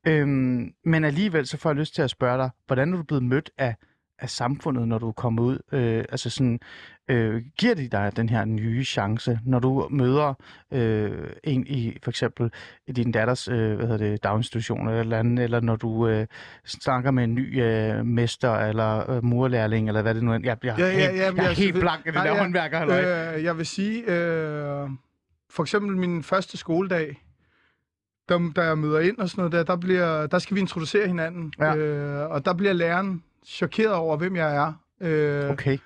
Øhm, men alligevel så får jeg lyst til at spørge dig, hvordan er du blevet mødt af, af samfundet, når du er kommet ud? Øh, altså sådan, øh, giver de dig den her nye chance, når du møder øh, en i for eksempel i din datters øh, hvad hedder det, daginstitution eller, eller andet, eller når du øh, snakker med en ny øh, mester eller øh, murlærling, eller hvad det nu er. Jeg, jeg, Ja, ja, ja, helt, men jeg er jeg- helt blank af det Nej, der ja. håndværker. Øh, Øh, jeg vil sige, øh, for eksempel min første skoledag, der, da jeg møder ind og sådan noget der, der, bliver, der skal vi introducere hinanden. Ja. Øh, og der bliver læreren chokeret over, hvem jeg er. Øh, okay.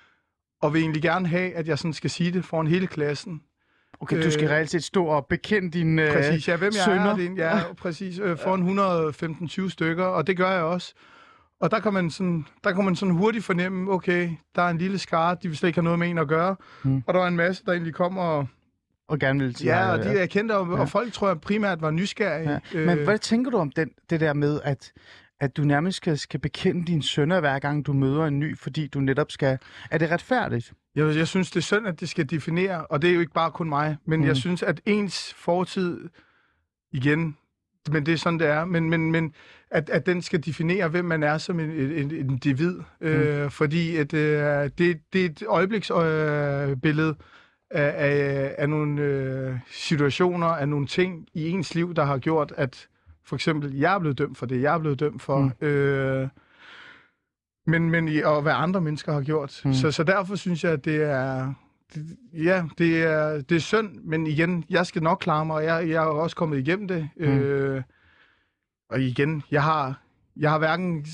Og vil egentlig gerne have, at jeg sådan skal sige det foran hele klassen. okay, du skal øh, reelt set stå og bekende din øh, Præcis, ja, hvem jeg sønner. er. Det, ja, præcis. Øh, foran 115-20 stykker, og det gør jeg også. Og der kan, man sådan, der kan man sådan hurtigt fornemme, okay, der er en lille skare, de vil slet ikke have noget med en at gøre. Mm. Og der er en masse, der egentlig kommer og og gerne vil sige Ja, og de er kendte, og, Ja. og folk tror jeg primært var nysgerrige. Ja. Men hvad tænker du om den, det der med, at, at du nærmest skal, skal bekende dine sønner, hver gang du møder en ny, fordi du netop skal... Er det retfærdigt? jeg, jeg synes, det er synd, at det skal definere, og det er jo ikke bare kun mig, men Mm. jeg synes, at ens fortid, igen, men det er sådan, det er, men, men, men at, at den skal definere, hvem man er som en, en, en individ, mm. øh, fordi at, øh, det, det er et øjebliksbillede øh, billede af, af, af nogle øh, situationer, af nogle ting i ens liv, der har gjort, at for eksempel, jeg er blevet dømt for det, jeg er blevet dømt for. Mm. Øh, men, men i- og hvad andre mennesker har gjort. Mm. Så, så derfor synes jeg, at det er... Det, ja, det er, det er synd, men igen, jeg skal nok klare mig, og jeg, jeg er også kommet igennem det. Mm. Øh, og igen, jeg har, jeg har hverken...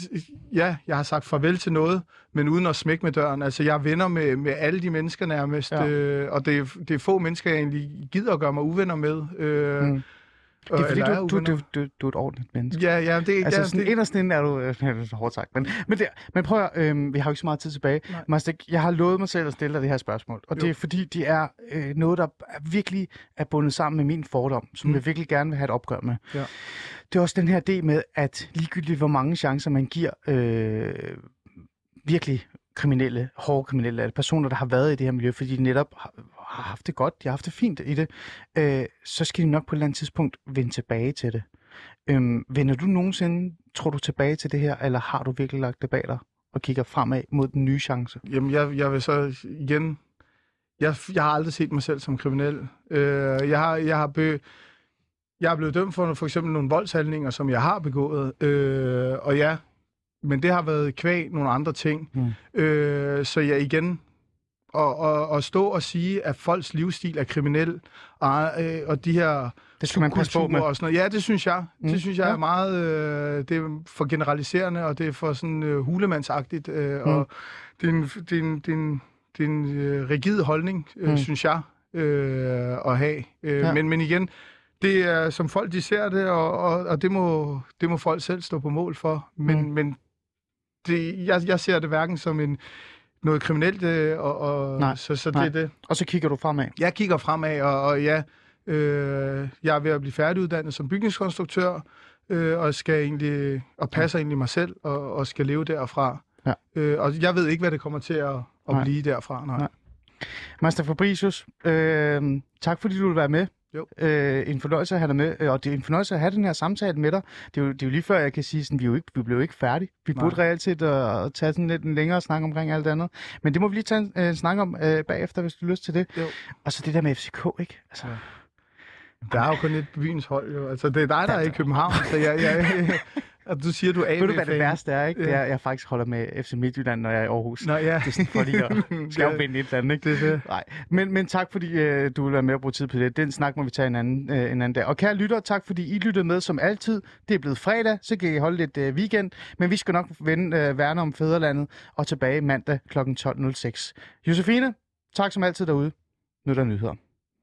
Ja, jeg har sagt farvel til noget, men uden at smække med døren. Altså, jeg er venner med, med alle de mennesker nærmest, Ja. ja. øh, og det, er- det er få mennesker, jeg egentlig gider at gøre mig uvenner med. Øh, Mm. Det er fordi, du, du, du, du, du er et ordentligt menneske. Ja, ja, det, Altså ja, sådan det, inderst inde er du, øh, hårdt sagt, men, men, det, men prøv at, øh, vi har jo ikke så meget tid tilbage. Nej. Mastik, jeg har lovet mig selv at stille dig det her spørgsmål, og Jo. det er fordi, det er øh, noget, der er virkelig er bundet sammen med min fordom, som Mm. jeg virkelig gerne vil have et opgør med. Ja. Det er også den her idé med, at ligegyldigt hvor mange chancer man giver øh, virkelig kriminelle, hårde kriminelle, eller personer, der har været i det her miljø, fordi de netop har, haft det godt, de har haft det fint i det, øh, så skal de nok på et eller andet tidspunkt vende tilbage til det. Øhm, vender du nogensinde, tror du, tilbage til det her, eller har du virkelig lagt det bag dig og kigger fremad mod den nye chance? Jamen, jeg, jeg vil så igen... Jeg, jeg har aldrig set mig selv som kriminel. Øh, jeg, har, jeg, har be, jeg er blevet dømt for for eksempel nogle voldshandlinger, som jeg har begået. Øh, og ja, men det har været kvæg nogle andre ting. Mm. Øh, så jeg igen... Og, og, og stå og sige, at folks livsstil er kriminel, og, øh, og de her Det skal man passe på med. og sådan noget. Ja, det synes jeg. Mm. Det synes jeg Ja. er meget... Øh, det er for generaliserende, og det er for sådan øh, hulemandsagtigt. Øh, Mm. Og det er en, det er en, det er en, det er en øh, rigid holdning, øh, Mm. synes jeg, øh, at have. Øh, Ja. men, men igen, det er som folk de ser det, og, og, og det, må, det må folk selv stå på mål for. Men, mm. men det, jeg, jeg ser det hverken som en noget kriminelt, øh, og, og Nej, så, så det nej. er det. Og så kigger du fremad. Jeg kigger fremad, og, og ja, øh, jeg er ved at blive færdiguddannet som bygningskonstruktør, øh, og skal egentlig, og passer egentlig mig selv, og, og skal leve derfra. Ja. Øh, og jeg ved ikke, hvad det kommer til at, at Nej. blive derfra. Nej. Nej. Master Fabricius, øh, tak fordi du vil være med. Jo. Øh, en fornøjelse at have dig med, øh, og det er en fornøjelse at have den her samtale med dig. Det er jo, det er jo lige før, jeg kan sige, sådan, vi, er jo ikke, vi blev ikke færdige. Vi Nej. burde reelt set uh, tage sådan lidt en længere snak omkring alt andet. Men det må vi lige tage en uh, snak om uh, bagefter, hvis du har lyst til det. Jo. Og så det der med FCK, ikke? Altså, Der er jo kun et byens hold, jo. Altså, det er dig, der er i København, så jeg, jeg, Og du siger, du er Ved du, hvad det værste er, ikke? Det er, at jeg faktisk holder med FC Midtjylland, når jeg er i Aarhus. Nå ja. Det er sådan for lige at skal jo vinde et eller andet, ikke? Det er det. Nej, men, men tak fordi øh, du vil være med og bruge tid på det. Den snak må vi tage en anden, øh, en anden dag. Og kære lyttere, tak fordi I lyttede med som altid. Det er blevet fredag, så kan I holde lidt øh, weekend. Men vi skal nok vende, øh, værne om fædrelandet og tilbage mandag kl. 12.06. Josefine, tak som altid derude. Nu er der nyheder.